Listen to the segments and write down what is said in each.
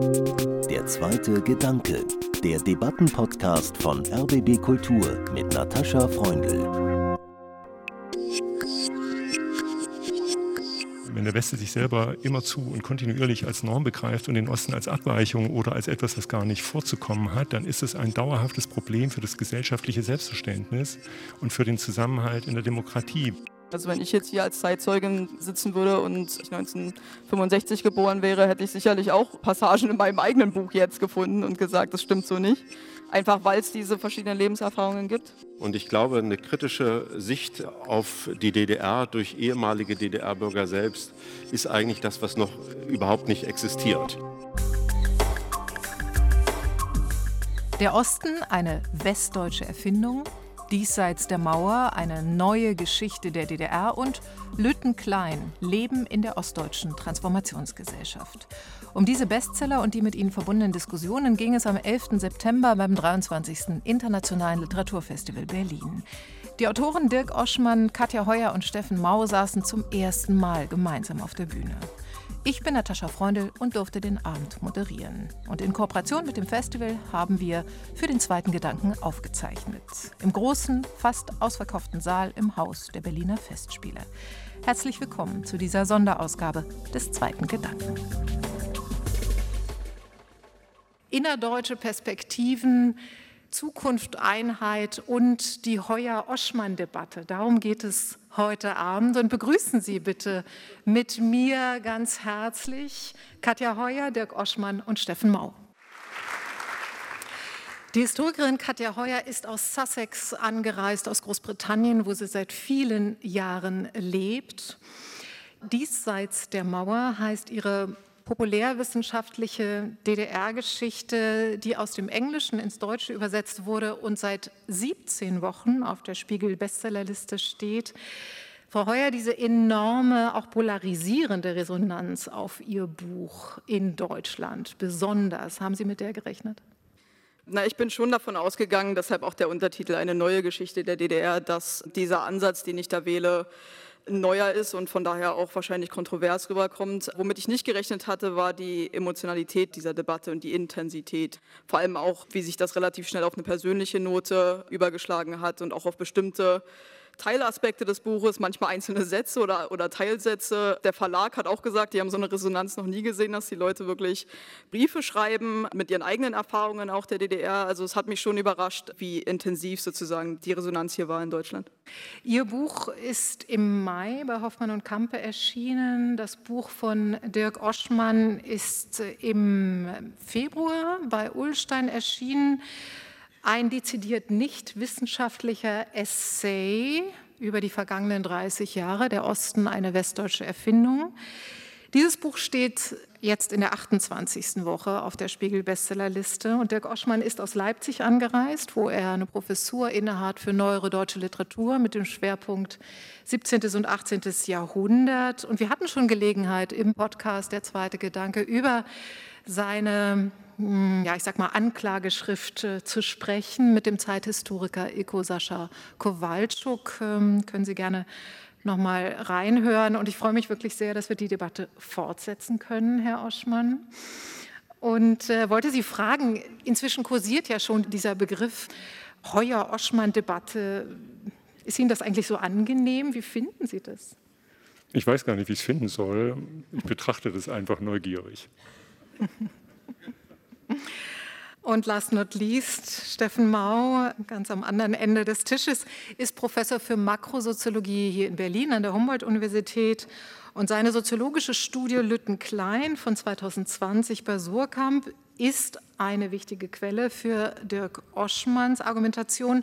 Der zweite Gedanke, der Debattenpodcast von RBB Kultur mit Natascha Freundl. Wenn der Westen sich selber immerzu und kontinuierlich als Norm begreift und den Osten als Abweichung oder als etwas, das gar nicht vorzukommen hat, dann ist es ein dauerhaftes Problem für das gesellschaftliche Selbstverständnis und für den Zusammenhalt in der Demokratie. Also wenn ich jetzt hier als Zeitzeugin sitzen würde und 1965 geboren wäre, hätte ich sicherlich auch Passagen in meinem eigenen Buch jetzt gefunden und gesagt, das stimmt so nicht. Einfach weil es diese verschiedenen Lebenserfahrungen gibt. Und ich glaube, eine kritische Sicht auf die DDR durch ehemalige DDR-Bürger selbst ist eigentlich das, was noch überhaupt nicht existiert. Der Osten, eine westdeutsche Erfindung, Diesseits der Mauer eine neue Geschichte der DDR und Lütten Klein Leben in der ostdeutschen Transformationsgesellschaft. Um diese Bestseller und die mit ihnen verbundenen Diskussionen ging es am 11. September beim 23. Internationalen Literaturfestival Berlin. Die Autoren Dirk Oschmann, Katja Heuer und Steffen Mau saßen zum ersten Mal gemeinsam auf der Bühne. Ich bin Natascha Freundl und durfte den Abend moderieren. Und in Kooperation mit dem Festival haben wir für den zweiten Gedanken aufgezeichnet. Im großen, fast ausverkauften Saal im Haus der Berliner Festspiele. Herzlich willkommen zu dieser Sonderausgabe des zweiten Gedanken. Innerdeutsche Perspektiven Zukunft, Einheit und die Heuer-Oschmann-Debatte. Darum geht es heute Abend. Und begrüßen Sie bitte mit mir ganz herzlich Katja Heuer, Dirk Oschmann und Steffen Mau. Die Historikerin Katja Heuer ist aus Sussex angereist, aus Großbritannien, wo sie seit vielen Jahren lebt. Diesseits der Mauer heißt ihre populärwissenschaftliche DDR-Geschichte, die aus dem Englischen ins Deutsche übersetzt wurde und seit 17 Wochen auf der Spiegel-Bestsellerliste steht. Frau Heuer, diese enorme, auch polarisierende Resonanz auf Ihr Buch in Deutschland besonders, haben Sie mit der gerechnet? Na, ich bin schon davon ausgegangen, deshalb auch der Untertitel Eine neue Geschichte der DDR, dass dieser Ansatz, den ich da wähle, neuer ist und von daher auch wahrscheinlich kontrovers rüberkommt. Womit ich nicht gerechnet hatte, war die Emotionalität dieser Debatte und die Intensität. Vor allem auch, wie sich das relativ schnell auf eine persönliche Note übergeschlagen hat und auch auf bestimmte Teilaspekte des Buches, manchmal einzelne Sätze oder, oder Teilsätze. Der Verlag hat auch gesagt, die haben so eine Resonanz noch nie gesehen, dass die Leute wirklich Briefe schreiben mit ihren eigenen Erfahrungen auch der DDR. Also es hat mich schon überrascht, wie intensiv sozusagen die Resonanz hier war in Deutschland. Ihr Buch ist im Mai bei Hoffmann und Kampe erschienen. Das Buch von Dirk Oschmann ist im Februar bei Ullstein erschienen ein dezidiert nicht wissenschaftlicher Essay über die vergangenen 30 Jahre, der Osten eine westdeutsche Erfindung. Dieses Buch steht jetzt in der 28. Woche auf der Spiegel-Bestsellerliste und Dirk Oschmann ist aus Leipzig angereist, wo er eine Professur innehat für neuere deutsche Literatur mit dem Schwerpunkt 17. und 18. Jahrhundert. Und wir hatten schon Gelegenheit im Podcast Der zweite Gedanke über seine hm, ja, ich sag mal, Anklageschrift äh, zu sprechen mit dem Zeithistoriker Eko Sascha Kowalczuk. Ähm, können Sie gerne noch mal reinhören. Und ich freue mich wirklich sehr, dass wir die Debatte fortsetzen können, Herr Oschmann. Und äh, wollte Sie fragen, inzwischen kursiert ja schon dieser Begriff Heuer-Oschmann-Debatte. Ist Ihnen das eigentlich so angenehm? Wie finden Sie das? Ich weiß gar nicht, wie ich es finden soll. Ich betrachte das einfach neugierig. Und last not least, Steffen Mau, ganz am anderen Ende des Tisches, ist Professor für Makrosoziologie hier in Berlin an der Humboldt-Universität. Und seine soziologische Studie Lütten-Klein von 2020 bei Surkamp ist eine wichtige Quelle für Dirk Oschmanns Argumentation.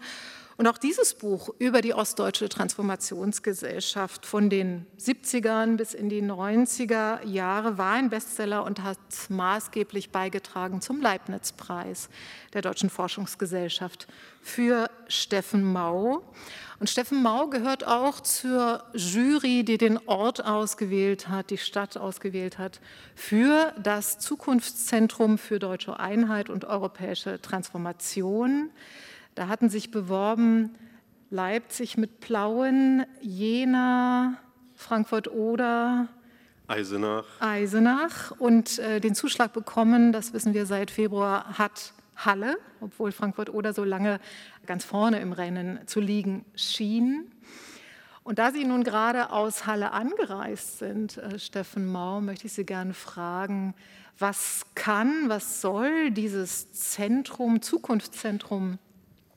Und auch dieses Buch über die ostdeutsche Transformationsgesellschaft von den 70ern bis in die 90er Jahre war ein Bestseller und hat maßgeblich beigetragen zum Leibniz-Preis der Deutschen Forschungsgesellschaft für Steffen Mau. Und Steffen Mau gehört auch zur Jury, die den Ort ausgewählt hat, die Stadt ausgewählt hat, für das Zukunftszentrum für deutsche Einheit und europäische Transformation. Da hatten sich beworben Leipzig mit Plauen, Jena, Frankfurt-Oder, Eisenach. Eisenach und äh, den Zuschlag bekommen, das wissen wir seit Februar, hat Halle, obwohl Frankfurt oder so lange ganz vorne im Rennen zu liegen schien. Und da Sie nun gerade aus Halle angereist sind, äh, Steffen Mau, möchte ich Sie gerne fragen, was kann, was soll dieses Zentrum, Zukunftszentrum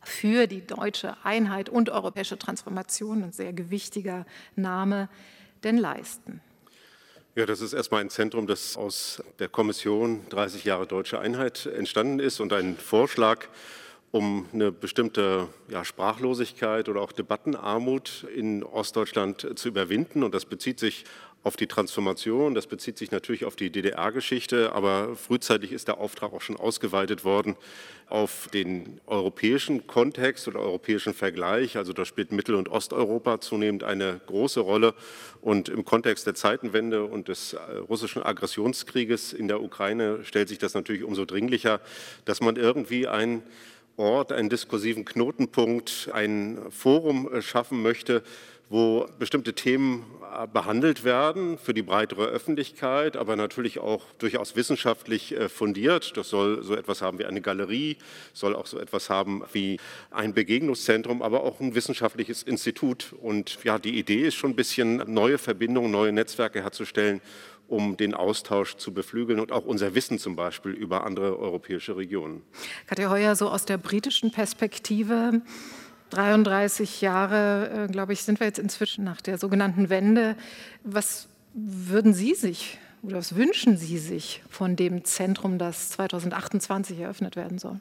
für die deutsche Einheit und europäische Transformation, ein sehr gewichtiger Name, denn leisten? Ja, das ist erstmal ein Zentrum, das aus der Kommission 30 Jahre deutsche Einheit entstanden ist und ein Vorschlag, um eine bestimmte ja, Sprachlosigkeit oder auch Debattenarmut in Ostdeutschland zu überwinden. Und das bezieht sich auf die Transformation, das bezieht sich natürlich auf die DDR-Geschichte, aber frühzeitig ist der Auftrag auch schon ausgeweitet worden auf den europäischen Kontext oder europäischen Vergleich. Also da spielt Mittel- und Osteuropa zunehmend eine große Rolle. Und im Kontext der Zeitenwende und des äh, russischen Aggressionskrieges in der Ukraine stellt sich das natürlich umso dringlicher, dass man irgendwie ein Ort, einen diskursiven Knotenpunkt, ein Forum äh, schaffen möchte, wo bestimmte Themen äh, behandelt werden für die breitere Öffentlichkeit, aber natürlich auch durchaus wissenschaftlich äh, fundiert. Das soll so etwas haben wie eine Galerie, soll auch so etwas haben wie ein Begegnungszentrum, aber auch ein wissenschaftliches Institut. Und ja, die Idee ist schon ein bisschen neue Verbindungen, neue Netzwerke herzustellen, um den Austausch zu beflügeln und auch unser Wissen zum Beispiel über andere europäische Regionen. Katja Heuer, so aus der britischen Perspektive, 33 Jahre, äh, glaube ich, sind wir jetzt inzwischen nach der sogenannten Wende. Was würden Sie sich oder was wünschen Sie sich von dem Zentrum, das 2028 eröffnet werden soll?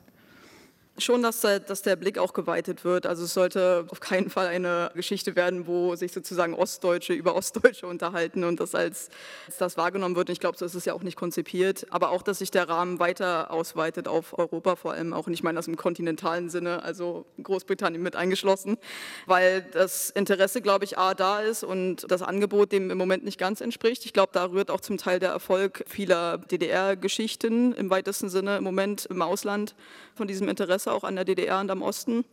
Schon, dass der, dass der Blick auch geweitet wird. Also es sollte auf keinen Fall eine Geschichte werden, wo sich sozusagen Ostdeutsche über Ostdeutsche unterhalten und das als, als das wahrgenommen wird. Und ich glaube, so ist es ja auch nicht konzipiert. Aber auch, dass sich der Rahmen weiter ausweitet auf Europa vor allem auch. Und ich meine das im kontinentalen Sinne, also Großbritannien mit eingeschlossen, weil das Interesse, glaube ich, A, da ist und das Angebot dem im Moment nicht ganz entspricht. Ich glaube, da rührt auch zum Teil der Erfolg vieler DDR-Geschichten im weitesten Sinne im Moment im Ausland von diesem Interesse auch an der DDR und am Osten.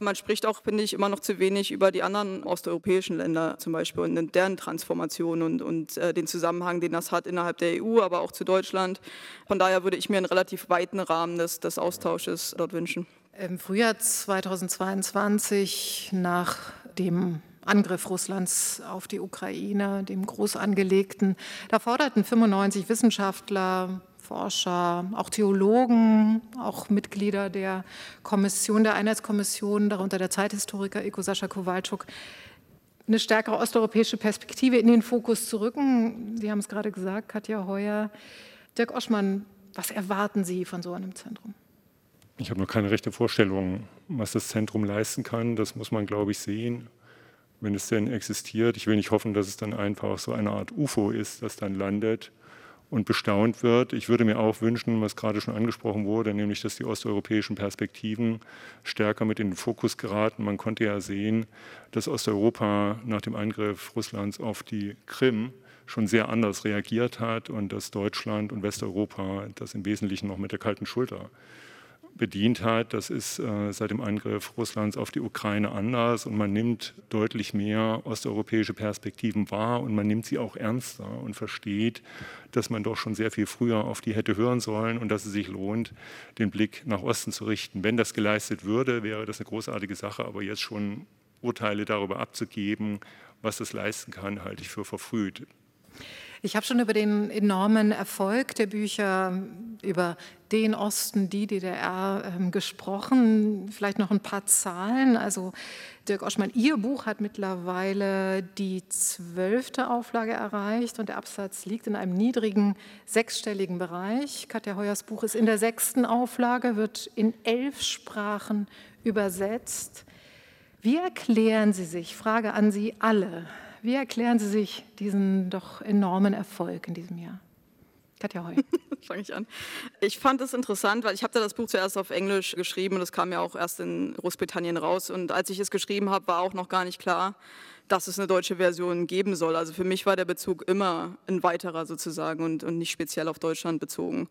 Man spricht auch, finde ich, immer noch zu wenig über die anderen osteuropäischen Länder zum Beispiel und deren Transformation und, und äh, den Zusammenhang, den das hat innerhalb der EU, aber auch zu Deutschland. Von daher würde ich mir einen relativ weiten Rahmen des, des Austausches dort wünschen. Im Frühjahr 2022 nach dem Angriff Russlands auf die Ukraine, dem groß angelegten. Da forderten 95 Wissenschaftler, Forscher, auch Theologen, auch Mitglieder der Kommission, der Einheitskommission, darunter der Zeithistoriker Eko Sascha Kowalczuk, eine stärkere osteuropäische Perspektive in den Fokus zu rücken. Sie haben es gerade gesagt, Katja Heuer. Dirk Oschmann, was erwarten Sie von so einem Zentrum? Ich habe noch keine rechte Vorstellung, was das Zentrum leisten kann. Das muss man, glaube ich, sehen, wenn es denn existiert. Ich will nicht hoffen, dass es dann einfach so eine Art UFO ist, das dann landet und bestaunt wird. Ich würde mir auch wünschen, was gerade schon angesprochen wurde, nämlich, dass die osteuropäischen Perspektiven stärker mit in den Fokus geraten. Man konnte ja sehen, dass Osteuropa nach dem Angriff Russlands auf die Krim schon sehr anders reagiert hat und dass Deutschland und Westeuropa das im Wesentlichen noch mit der kalten Schulter bedient hat. Das ist äh, seit dem Angriff Russlands auf die Ukraine anders und man nimmt deutlich mehr osteuropäische Perspektiven wahr und man nimmt sie auch ernster und versteht, dass man doch schon sehr viel früher auf die hätte hören sollen und dass es sich lohnt, den Blick nach Osten zu richten. Wenn das geleistet würde, wäre das eine großartige Sache, aber jetzt schon Urteile darüber abzugeben, was das leisten kann, halte ich für verfrüht. Ich habe schon über den enormen Erfolg der Bücher über den Osten, die DDR ähm, gesprochen. Vielleicht noch ein paar Zahlen. Also Dirk Oschmann, Ihr Buch hat mittlerweile die zwölfte Auflage erreicht und der Absatz liegt in einem niedrigen sechsstelligen Bereich. Katja Heuers Buch ist in der sechsten Auflage, wird in elf Sprachen übersetzt. Wie erklären Sie sich, Frage an Sie alle, wie erklären Sie sich diesen doch enormen Erfolg in diesem Jahr? Katja Heu. Fange ich an. Ich fand es interessant, weil ich habe da das Buch zuerst auf Englisch geschrieben und es kam ja auch erst in Großbritannien raus. Und als ich es geschrieben habe, war auch noch gar nicht klar, dass es eine deutsche Version geben soll. Also für mich war der Bezug immer ein weiterer sozusagen und, und nicht speziell auf Deutschland bezogen.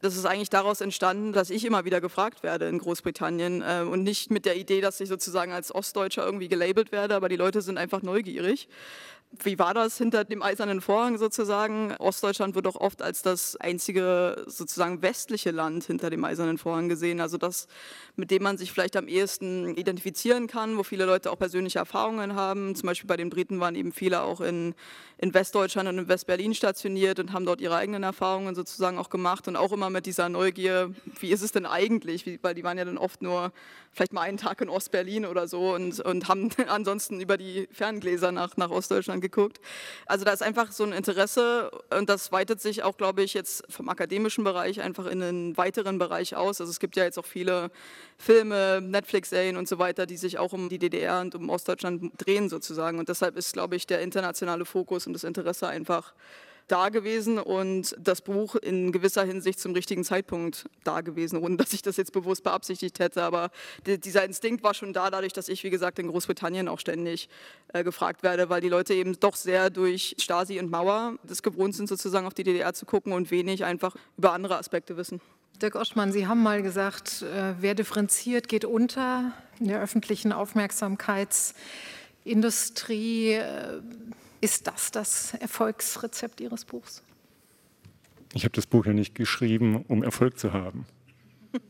Das ist eigentlich daraus entstanden, dass ich immer wieder gefragt werde in Großbritannien äh, und nicht mit der Idee, dass ich sozusagen als Ostdeutscher irgendwie gelabelt werde, aber die Leute sind einfach neugierig. Wie war das hinter dem eisernen Vorhang sozusagen? Ostdeutschland wird auch oft als das einzige sozusagen westliche Land hinter dem eisernen Vorhang gesehen. Also das, mit dem man sich vielleicht am ehesten identifizieren kann, wo viele Leute auch persönliche Erfahrungen haben. Zum Beispiel bei den Briten waren eben viele auch in, in Westdeutschland und in Westberlin stationiert und haben dort ihre eigenen Erfahrungen sozusagen auch gemacht und auch immer mit dieser Neugier, wie ist es denn eigentlich? Wie, weil die waren ja dann oft nur vielleicht mal einen Tag in Ostberlin oder so und, und haben ansonsten über die Ferngläser nach, nach Ostdeutschland geguckt. Also da ist einfach so ein Interesse und das weitet sich auch, glaube ich, jetzt vom akademischen Bereich einfach in einen weiteren Bereich aus. Also es gibt ja jetzt auch viele Filme, Netflix-Serien und so weiter, die sich auch um die DDR und um Ostdeutschland drehen sozusagen. Und deshalb ist, glaube ich, der internationale Fokus das Interesse einfach da gewesen und das Buch in gewisser Hinsicht zum richtigen Zeitpunkt da gewesen, ohne dass ich das jetzt bewusst beabsichtigt hätte. Aber dieser Instinkt war schon da, dadurch, dass ich, wie gesagt, in Großbritannien auch ständig äh, gefragt werde, weil die Leute eben doch sehr durch Stasi und Mauer das gewohnt sind, sozusagen auf die DDR zu gucken und wenig einfach über andere Aspekte wissen. Dirk Oschmann, Sie haben mal gesagt, äh, wer differenziert, geht unter in der öffentlichen Aufmerksamkeitsindustrie. Äh, ist das das Erfolgsrezept Ihres Buchs? Ich habe das Buch ja nicht geschrieben, um Erfolg zu haben,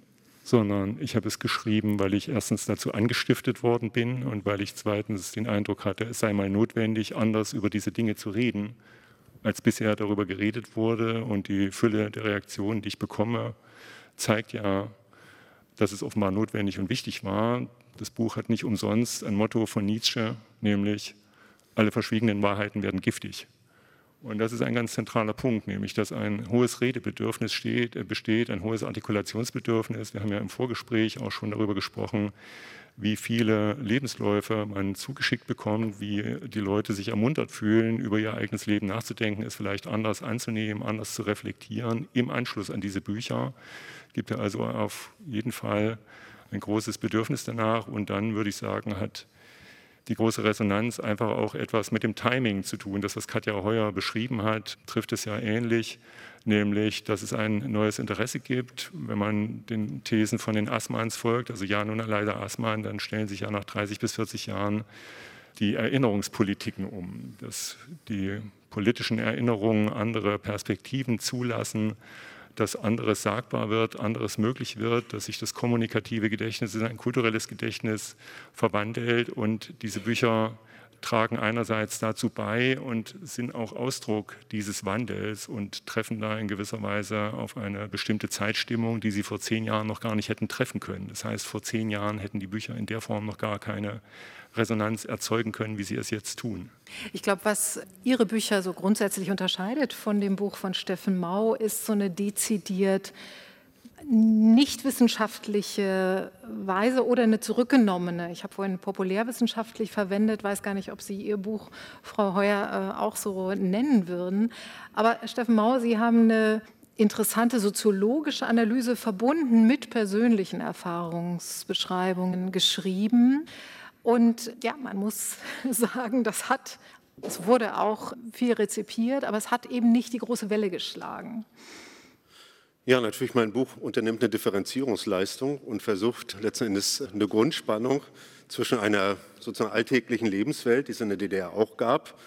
sondern ich habe es geschrieben, weil ich erstens dazu angestiftet worden bin und weil ich zweitens den Eindruck hatte, es sei mal notwendig, anders über diese Dinge zu reden, als bisher darüber geredet wurde. Und die Fülle der Reaktionen, die ich bekomme, zeigt ja, dass es offenbar notwendig und wichtig war. Das Buch hat nicht umsonst ein Motto von Nietzsche, nämlich alle verschwiegenen Wahrheiten werden giftig. Und das ist ein ganz zentraler Punkt, nämlich dass ein hohes Redebedürfnis steht, äh, besteht, ein hohes Artikulationsbedürfnis. Wir haben ja im Vorgespräch auch schon darüber gesprochen, wie viele Lebensläufe man zugeschickt bekommt, wie die Leute sich ermuntert fühlen, über ihr eigenes Leben nachzudenken, es vielleicht anders anzunehmen, anders zu reflektieren im Anschluss an diese Bücher. Gibt ja also auf jeden Fall ein großes Bedürfnis danach und dann würde ich sagen, hat die große Resonanz einfach auch etwas mit dem Timing zu tun. Das, was Katja Heuer beschrieben hat, trifft es ja ähnlich, nämlich, dass es ein neues Interesse gibt. Wenn man den Thesen von den Assmanns folgt, also ja, nun leider Assmann, dann stellen sich ja nach 30 bis 40 Jahren die Erinnerungspolitiken um, dass die politischen Erinnerungen andere Perspektiven zulassen, dass anderes sagbar wird, anderes möglich wird, dass sich das kommunikative Gedächtnis in ein kulturelles Gedächtnis verwandelt und diese Bücher tragen einerseits dazu bei und sind auch Ausdruck dieses Wandels und treffen da in gewisser Weise auf eine bestimmte Zeitstimmung, die sie vor zehn Jahren noch gar nicht hätten treffen können. Das heißt, vor zehn Jahren hätten die Bücher in der Form noch gar keine Resonanz erzeugen können, wie sie es jetzt tun. Ich glaube, was Ihre Bücher so grundsätzlich unterscheidet von dem Buch von Steffen Mau, ist so eine dezidiert nicht wissenschaftliche Weise oder eine zurückgenommene. Ich habe vorhin populärwissenschaftlich verwendet, weiß gar nicht, ob Sie Ihr Buch, Frau Heuer, äh, auch so nennen würden. Aber Steffen Mau, Sie haben eine interessante soziologische Analyse verbunden mit persönlichen Erfahrungsbeschreibungen geschrieben. Und ja, man muss sagen, das hat, es wurde auch viel rezipiert, aber es hat eben nicht die große Welle geschlagen. Ja, natürlich, mein Buch unternimmt eine Differenzierungsleistung und versucht letzten Endes eine Grundspannung zwischen einer sozusagen alltäglichen Lebenswelt, die es in der DDR auch gab,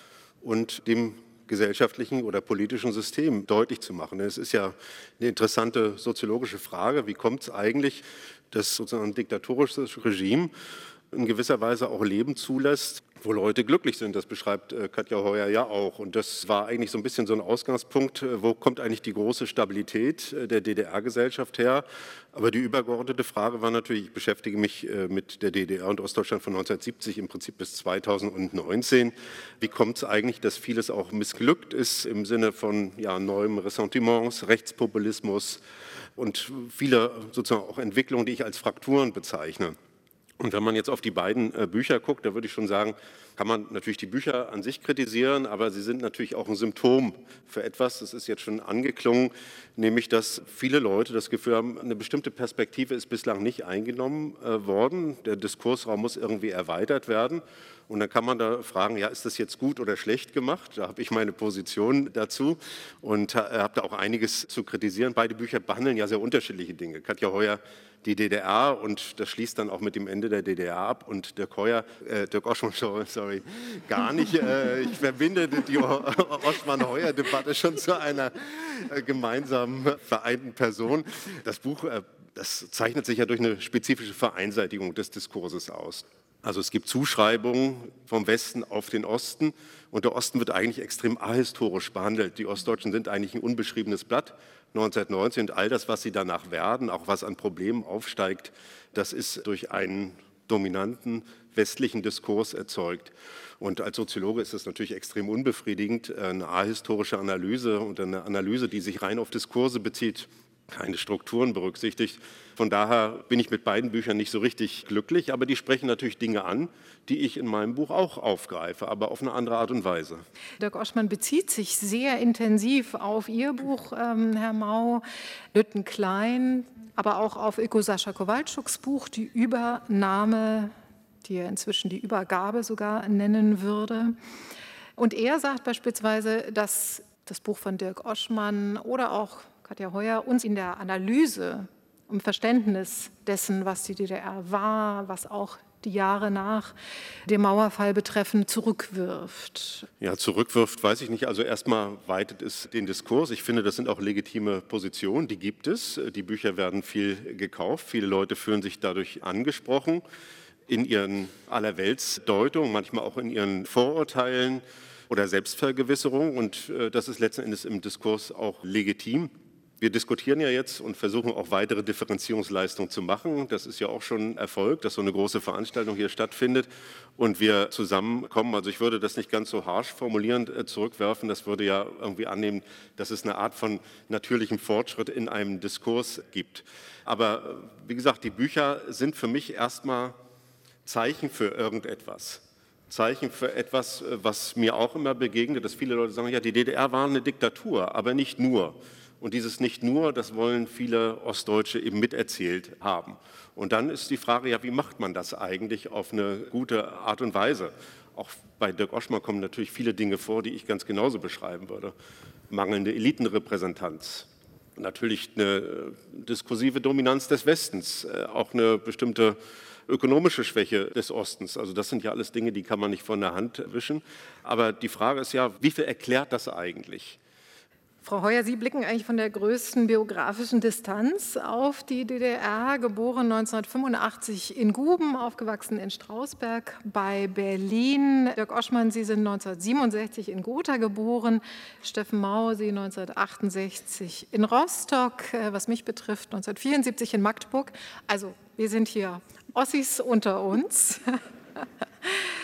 und dem gesellschaftlichen oder politischen System deutlich zu machen. Es ist ja eine interessante soziologische Frage, wie kommt es eigentlich, dass sozusagen ein diktatorisches Regime in gewisser Weise auch Leben zulässt, wo Leute glücklich sind. Das beschreibt äh, Katja Heuer ja auch. Und das war eigentlich so ein bisschen so ein Ausgangspunkt, äh, wo kommt eigentlich die große Stabilität äh, der DDR-Gesellschaft her. Aber die übergeordnete Frage war natürlich, ich beschäftige mich mit der DDR und Ostdeutschland von 1970 im Prinzip bis 2019. Wie kommt es eigentlich, dass vieles auch missglückt ist im Sinne von ja, neuem Ressentiments, Rechtspopulismus und viele sozusagen auch Entwicklungen, die ich als Frakturen bezeichne. Und wenn man jetzt auf die beiden äh, Bücher guckt, da würde ich schon sagen, kann man natürlich die Bücher an sich kritisieren, aber sie sind natürlich auch ein Symptom für etwas, das ist jetzt schon angeklungen, nämlich dass viele Leute das Gefühl haben, eine bestimmte Perspektive ist bislang nicht eingenommen äh, worden. Der Diskursraum muss irgendwie erweitert werden. Und dann kann man da fragen, ja, ist das jetzt gut oder schlecht gemacht? Da habe ich meine Position dazu und habe da auch einiges zu kritisieren. Beide Bücher behandeln ja sehr unterschiedliche Dinge. Katja Heuer die DDR und das schließt dann auch mit dem Ende der DDR ab und Dirk Heuer, äh, Dirk Oschmann, sorry, gar nicht. Äh, ich verbinde die Oschmann-Heuer-Debatte schon zu einer äh, gemeinsamen vereinten Person. Das Buch, äh, das zeichnet sich ja durch eine spezifische Vereinseitigung des Diskurses aus. Also es gibt Zuschreibungen vom Westen auf den Osten und der Osten wird eigentlich extrem ahistorisch behandelt. Die Ostdeutschen sind eigentlich ein unbeschriebenes Blatt 1919 und all das, was sie danach werden, auch was an Problemen aufsteigt, das ist durch einen dominanten westlichen Diskurs erzeugt. Und als Soziologe ist es natürlich extrem unbefriedigend, eine ahistorische Analyse und eine Analyse, die sich rein auf Diskurse bezieht, keine Strukturen berücksichtigt. Von daher bin ich mit beiden Büchern nicht so richtig glücklich, aber die sprechen natürlich Dinge an, die ich in meinem Buch auch aufgreife, aber auf eine andere Art und Weise. Dirk Oschmann bezieht sich sehr intensiv auf Ihr Buch, ähm, Herr Mau, Lütten Klein, aber auch auf Ilko Sascha Kowalczuks Buch, die Übernahme, die er inzwischen die Übergabe sogar nennen würde. Und er sagt beispielsweise, dass das Buch von Dirk Oschmann oder auch Katja Heuer uns in der Analyse, im Verständnis dessen, was die DDR war, was auch die Jahre nach dem Mauerfall betreffen, zurückwirft? Ja, zurückwirft, weiß ich nicht. Also erstmal weitet es den Diskurs. Ich finde, das sind auch legitime Positionen, die gibt es. Die Bücher werden viel gekauft. Viele Leute fühlen sich dadurch angesprochen in ihren Allerweltsdeutungen, manchmal auch in ihren Vorurteilen oder Selbstvergewisserung. Und äh, das ist letzten Endes im Diskurs auch legitim. Wir diskutieren ja jetzt und versuchen auch weitere Differenzierungsleistungen zu machen. Das ist ja auch schon Erfolg, dass so eine große Veranstaltung hier stattfindet und wir zusammenkommen. Also ich würde das nicht ganz so harsch formulierend äh, zurückwerfen. Das würde ja irgendwie annehmen, dass es eine Art von natürlichem Fortschritt in einem Diskurs gibt. Aber äh, wie gesagt, die Bücher sind für mich erstmal Zeichen für irgendetwas. Zeichen für etwas, äh, was mir auch immer begegnet, dass viele Leute sagen, ja, die DDR war eine Diktatur, aber nicht nur. Und dieses nicht nur, das wollen viele Ostdeutsche eben miterzählt haben. Und dann ist die Frage, ja, wie macht man das eigentlich auf eine gute Art und Weise? Auch bei Dirk Oschmann kommen natürlich viele Dinge vor, die ich ganz genauso beschreiben würde. Mangelnde Elitenrepräsentanz, natürlich eine äh, diskursive Dominanz des Westens, äh, auch eine bestimmte ökonomische Schwäche des Ostens. Also das sind ja alles Dinge, die kann man nicht von der Hand wischen. Aber die Frage ist ja, wie viel erklärt das eigentlich? Frau Heuer, Sie blicken eigentlich von der größten biografischen Distanz auf die DDR, geboren 1985 in Guben, aufgewachsen in Strausberg bei Berlin. Dirk Oschmann, Sie sind 1967 in Gotha geboren, Steffen Mau, Sie 1968 in Rostock, äh, was mich betrifft 1974 in Magdeburg. Also wir sind hier Ossis unter uns.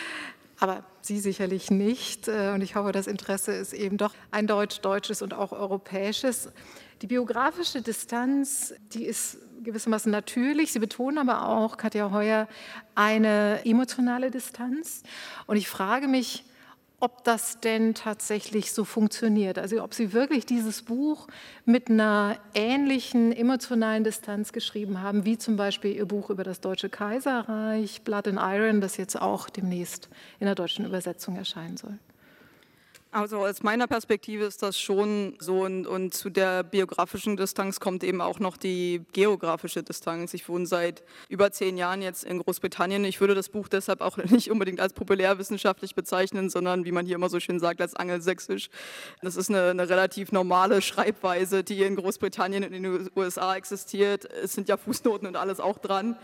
Aber Sie sicherlich nicht. Äh, und ich hoffe, das Interesse ist eben doch ein deutsch-deutsches und auch europäisches. Die biografische Distanz, die ist gewissermaßen natürlich. Sie betonen aber auch, Katja Heuer, eine emotionale Distanz. Und ich frage mich, ob das denn tatsächlich so funktioniert. Also ob Sie wirklich dieses Buch mit einer ähnlichen emotionalen Distanz geschrieben haben, wie zum Beispiel Ihr Buch über das Deutsche Kaiserreich, Blood and Iron, das jetzt auch demnächst in der deutschen Übersetzung erscheinen soll. Also aus meiner Perspektive ist das schon so und, und, zu der biografischen Distanz kommt eben auch noch die geografische Distanz. Ich wohne seit über zehn Jahren jetzt in Großbritannien. Ich würde das Buch deshalb auch nicht unbedingt als populärwissenschaftlich bezeichnen, sondern wie man hier immer so schön sagt, als angelsächsisch. Das ist eine, eine relativ normale Schreibweise, die in Großbritannien und in den USA existiert. Es sind ja Fußnoten und alles auch dran.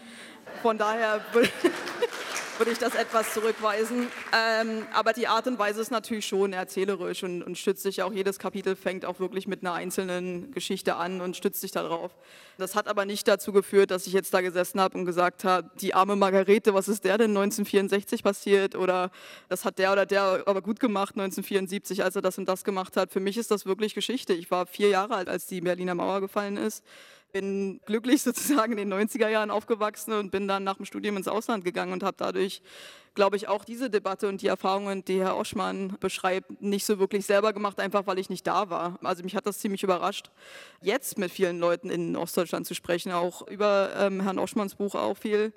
Von daher würde ich das etwas zurückweisen. Ähm, aber die Art und Weise ist natürlich schon erzählerisch und, und, stützt sich auch, jedes Kapitel fängt auch wirklich mit einer einzelnen Geschichte an und stützt sich darauf. Das hat aber nicht dazu geführt, dass ich jetzt da gesessen habe und gesagt habe, die arme Margarete, was ist der denn 1964 passiert? Oder das hat der oder der aber gut gemacht 1974, als er das und das gemacht hat. Für mich ist das wirklich Geschichte. Ich war vier Jahre alt, als die Berliner Mauer gefallen ist bin glücklich sozusagen in den 90er Jahren aufgewachsen und bin dann nach dem Studium ins Ausland gegangen und habe dadurch glaube ich, auch diese Debatte und die Erfahrungen, die Herr Oschmann beschreibt, nicht so wirklich selber gemacht, einfach weil ich nicht da war. Also mich hat das ziemlich überrascht, jetzt mit vielen Leuten in Ostdeutschland zu sprechen, auch über ähm, Herrn Oschmanns Buch auch viel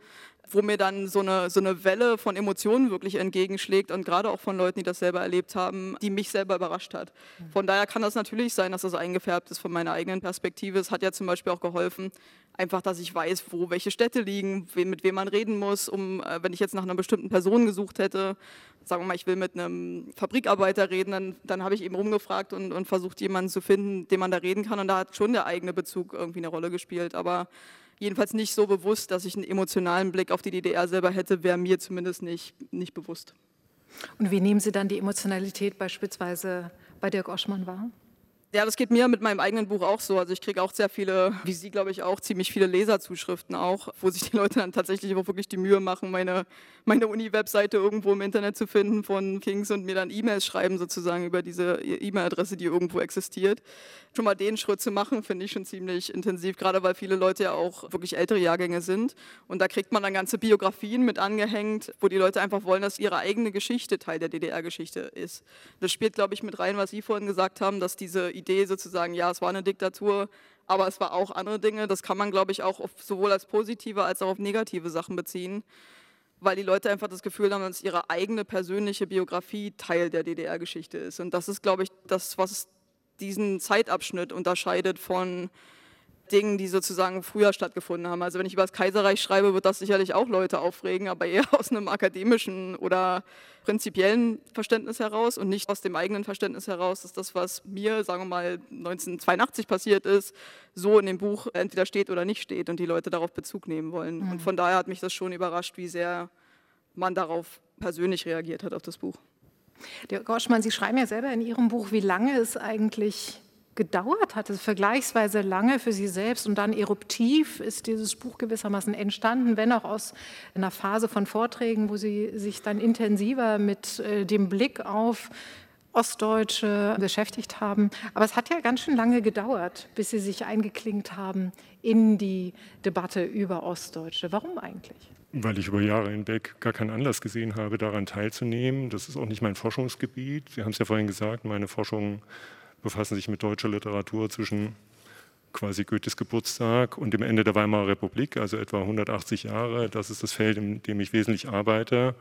wo mir dann so eine, so eine Welle von Emotionen wirklich entgegenschlägt und gerade auch von Leuten, die das selber erlebt haben, die mich selber überrascht hat. Von daher kann das natürlich sein, dass das eingefärbt ist von meiner eigenen Perspektive. Es hat ja zum Beispiel auch geholfen, einfach, dass ich weiß, wo welche Städte liegen, mit wem man reden muss, um, äh, wenn ich jetzt nach einer bestimmten Person gesucht hätte, sagen wir mal, ich will mit einem Fabrikarbeiter reden, dann, dann habe ich eben rumgefragt und, und versucht, jemanden zu finden, den man da reden kann. Und da hat schon der eigene Bezug irgendwie eine Rolle gespielt. Aber jedenfalls nicht so bewusst, dass ich einen emotionalen Blick auf die DDR selber hätte, wäre mir zumindest nicht, nicht bewusst. Und wie nehmen Sie dann die Emotionalität beispielsweise bei Dirk Oschmann wahr? Ja, das geht mir mit meinem eigenen Buch auch so. Also ich kriege auch sehr viele, wie Sie glaube ich auch, ziemlich viele Leserzuschriften auch, wo sich die Leute dann tatsächlich auch wirklich die Mühe machen, meine, meine Uni-Webseite irgendwo im Internet zu finden von Kings und mir dann E-Mails schreiben sozusagen über diese E-Mail-Adresse, die irgendwo existiert. Schon mal den Schritt zu machen, finde ich schon ziemlich intensiv, gerade weil viele Leute ja auch wirklich ältere Jahrgänge sind. Und da kriegt man dann ganze Biografien mit angehängt, wo die Leute einfach wollen, dass ihre eigene Geschichte Teil der DDR-Geschichte ist. Das spielt, glaube ich, mit rein, was Sie vorhin gesagt haben, dass diese Idee sozusagen, ja, es war eine Diktatur, aber es war auch andere Dinge. Das kann man, glaube ich, auch sowohl als positive als auch auf negative Sachen beziehen, weil die Leute einfach das Gefühl haben, dass ihre eigene persönliche Biografie Teil der DDR-Geschichte ist. Und das ist, glaube ich, das, was diesen Zeitabschnitt unterscheidet von Dingen, die sozusagen früher stattgefunden haben. Also wenn ich über das Kaiserreich schreibe, wird das sicherlich auch Leute aufregen, aber eher aus einem akademischen oder prinzipiellen Verständnis heraus und nicht aus dem eigenen Verständnis heraus, dass das, was mir, sagen wir mal, 1982 passiert ist, so in dem Buch entweder steht oder nicht steht und die Leute darauf Bezug nehmen wollen. Mhm. Und von daher hat mich das schon überrascht, wie sehr man darauf persönlich reagiert hat, auf das Buch. Der Gorschmann, Sie schreiben ja selber in Ihrem Buch, wie lange es eigentlich gedauert hat, es vergleichsweise lange für Sie selbst und dann eruptiv ist dieses Buch gewissermaßen entstanden, wenn auch aus einer Phase von Vorträgen, wo Sie sich dann intensiver mit äh, dem Blick auf Ostdeutsche beschäftigt haben. Aber es hat ja ganz schön lange gedauert, bis Sie sich eingeklinkt haben in die Debatte über Ostdeutsche. Warum eigentlich? Weil ich über Jahre hinweg gar keinen Anlass gesehen habe, daran teilzunehmen. Das ist auch nicht mein Forschungsgebiet. Sie haben es ja vorhin gesagt, meine Forschung befassen sich mit deutscher Literatur zwischen quasi Goethes Geburtstag und dem Ende der Weimarer Republik, also etwa 180 Jahre. Das ist das Feld, in dem ich wesentlich arbeite.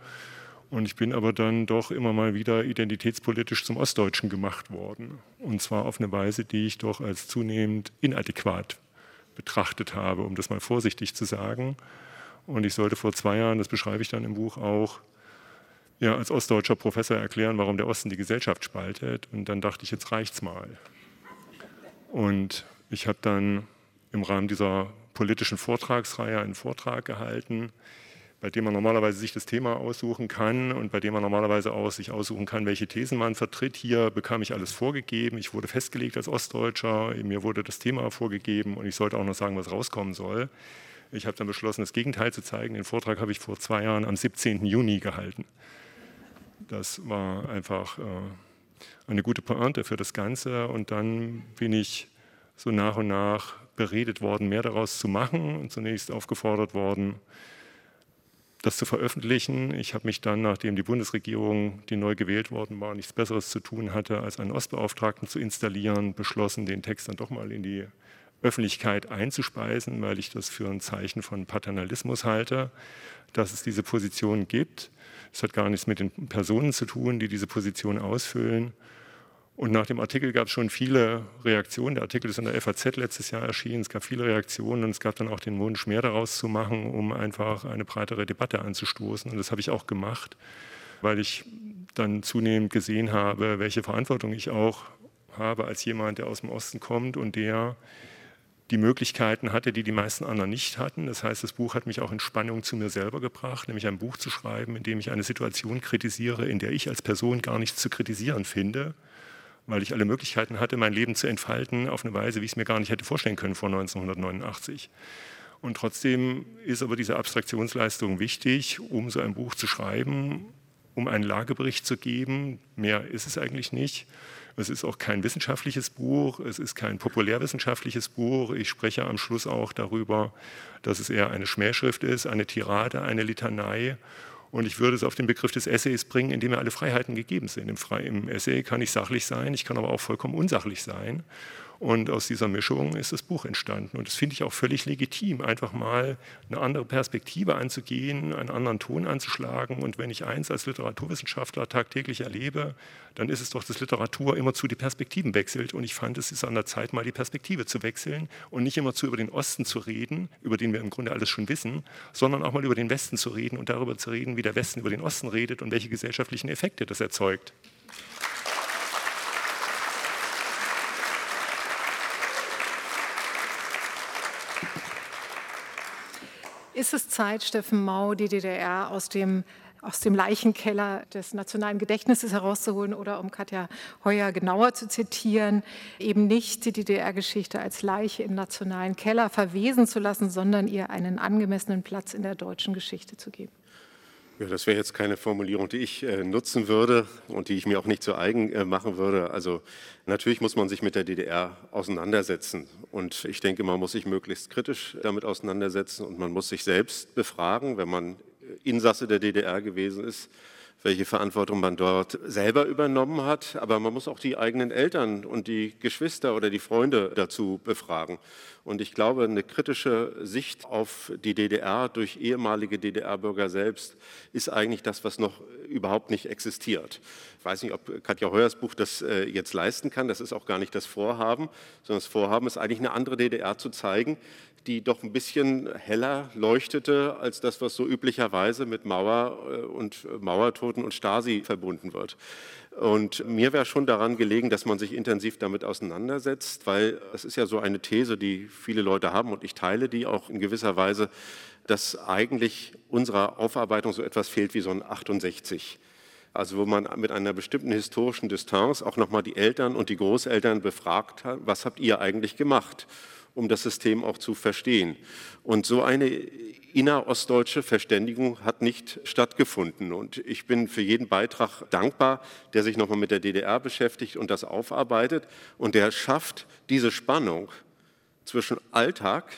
Und ich bin aber dann doch immer mal wieder identitätspolitisch zum Ostdeutschen gemacht worden. Und zwar auf eine Weise, die ich doch als zunehmend inadäquat betrachtet habe, um das mal vorsichtig zu sagen. Und ich sollte vor zwei Jahren, das beschreibe ich dann im Buch auch, ja, als ostdeutscher Professor erklären, warum der Osten die Gesellschaft spaltet. Und dann dachte ich, jetzt reicht's mal. Und ich habe dann im Rahmen dieser politischen Vortragsreihe einen Vortrag gehalten, bei dem man normalerweise sich das Thema aussuchen kann und bei dem man normalerweise auch sich aussuchen kann, welche Thesen man vertritt. Hier bekam ich alles vorgegeben. Ich wurde festgelegt als Ostdeutscher. Mir wurde das Thema vorgegeben und ich sollte auch noch sagen, was rauskommen soll. Ich habe dann beschlossen, das Gegenteil zu zeigen. Den Vortrag habe ich vor zwei Jahren am 17. Juni gehalten. Das war einfach äh, eine gute Pointe für das Ganze. Und dann bin ich so nach und nach beredet worden, mehr daraus zu machen und zunächst aufgefordert worden, das zu veröffentlichen. Ich habe mich dann, nachdem die Bundesregierung, die neu gewählt worden war, nichts Besseres zu tun hatte, als einen Ostbeauftragten zu installieren, beschlossen, den Text dann doch mal in die Öffentlichkeit einzuspeisen, weil ich das für ein Zeichen von Paternalismus halte, dass es diese Position gibt. Es hat gar nichts mit den Personen zu tun, die diese Position ausfüllen. Und nach dem Artikel gab es schon viele Reaktionen. Der Artikel ist in der FAZ letztes Jahr erschienen. Es gab viele Reaktionen und es gab dann auch den Wunsch, mehr daraus zu machen, um einfach eine breitere Debatte anzustoßen. Und das habe ich auch gemacht, weil ich dann zunehmend gesehen habe, welche Verantwortung ich auch habe als jemand, der aus dem Osten kommt und der die Möglichkeiten hatte, die die meisten anderen nicht hatten. Das heißt, das Buch hat mich auch in Spannung zu mir selber gebracht, nämlich ein Buch zu schreiben, in dem ich eine Situation kritisiere, in der ich als Person gar nichts zu kritisieren finde, weil ich alle Möglichkeiten hatte, mein Leben zu entfalten auf eine Weise, wie ich es mir gar nicht hätte vorstellen können vor 1989. Und trotzdem ist aber diese Abstraktionsleistung wichtig, um so ein Buch zu schreiben, um einen Lagebericht zu geben. Mehr ist es eigentlich nicht. Es ist auch kein wissenschaftliches Buch, es ist kein populärwissenschaftliches Buch. Ich spreche am Schluss auch darüber, dass es eher eine Schmähschrift ist, eine Tirade, eine Litanei. Und ich würde es auf den Begriff des Essays bringen, in dem ja alle Freiheiten gegeben sind. Im, Fre Im Essay kann ich sachlich sein, ich kann aber auch vollkommen unsachlich sein. Und aus dieser Mischung ist das Buch entstanden. Und das finde ich auch völlig legitim, einfach mal eine andere Perspektive anzugehen, einen anderen Ton anzuschlagen. Und wenn ich eins als Literaturwissenschaftler tagtäglich erlebe, dann ist es doch, dass Literatur immerzu die Perspektiven wechselt. Und ich fand, es ist an der Zeit, mal die Perspektive zu wechseln und nicht immerzu über den Osten zu reden, über den wir im Grunde alles schon wissen, sondern auch mal über den Westen zu reden und darüber zu reden, wie der Westen über den Osten redet und welche gesellschaftlichen Effekte das erzeugt. Ist es Zeit, Steffen Mau, die DDR aus dem aus dem Leichenkeller des nationalen Gedächtnisses herauszuholen oder um Katja Heuer genauer zu zitieren, eben nicht die DDR-Geschichte als Leiche im nationalen Keller verwesen zu lassen, sondern ihr einen angemessenen Platz in der deutschen Geschichte zu geben. Ja, das wäre jetzt keine Formulierung, die ich äh, nutzen würde und die ich mir auch nicht zu eigen äh, machen würde. Also natürlich muss man sich mit der DDR auseinandersetzen und ich denke, man muss sich möglichst kritisch damit auseinandersetzen und man muss sich selbst befragen, wenn man Insasse der DDR gewesen ist, welche Verantwortung man dort selber übernommen hat. Aber man muss auch die eigenen Eltern und die Geschwister oder die Freunde dazu befragen. Und ich glaube, eine kritische Sicht auf die DDR durch ehemalige DDR-Bürger selbst ist eigentlich das, was noch überhaupt nicht existiert. Ich weiß nicht, ob Katja Heuers Buch das äh, jetzt leisten kann. Das ist auch gar nicht das Vorhaben, sondern das Vorhaben ist eigentlich eine andere DDR zu zeigen, die doch ein bisschen heller leuchtete als das, was so üblicherweise mit Mauer äh, und Mauertoten und Stasi verbunden wird. Und mir wäre schon daran gelegen, dass man sich intensiv damit auseinandersetzt, weil es ist ja so eine These, die viele Leute haben und ich teile die auch in gewisser Weise, dass eigentlich unserer Aufarbeitung so etwas fehlt wie so ein 68 also wo man mit einer bestimmten historischen Distanz auch nochmal die Eltern und die Großeltern befragt hat, was habt ihr eigentlich gemacht? um das System auch zu verstehen. Und so eine innerostdeutsche Verständigung hat nicht stattgefunden. Und ich bin für jeden Beitrag dankbar, der sich nochmal mit der DDR beschäftigt und das aufarbeitet und der schafft diese Spannung zwischen Alltag,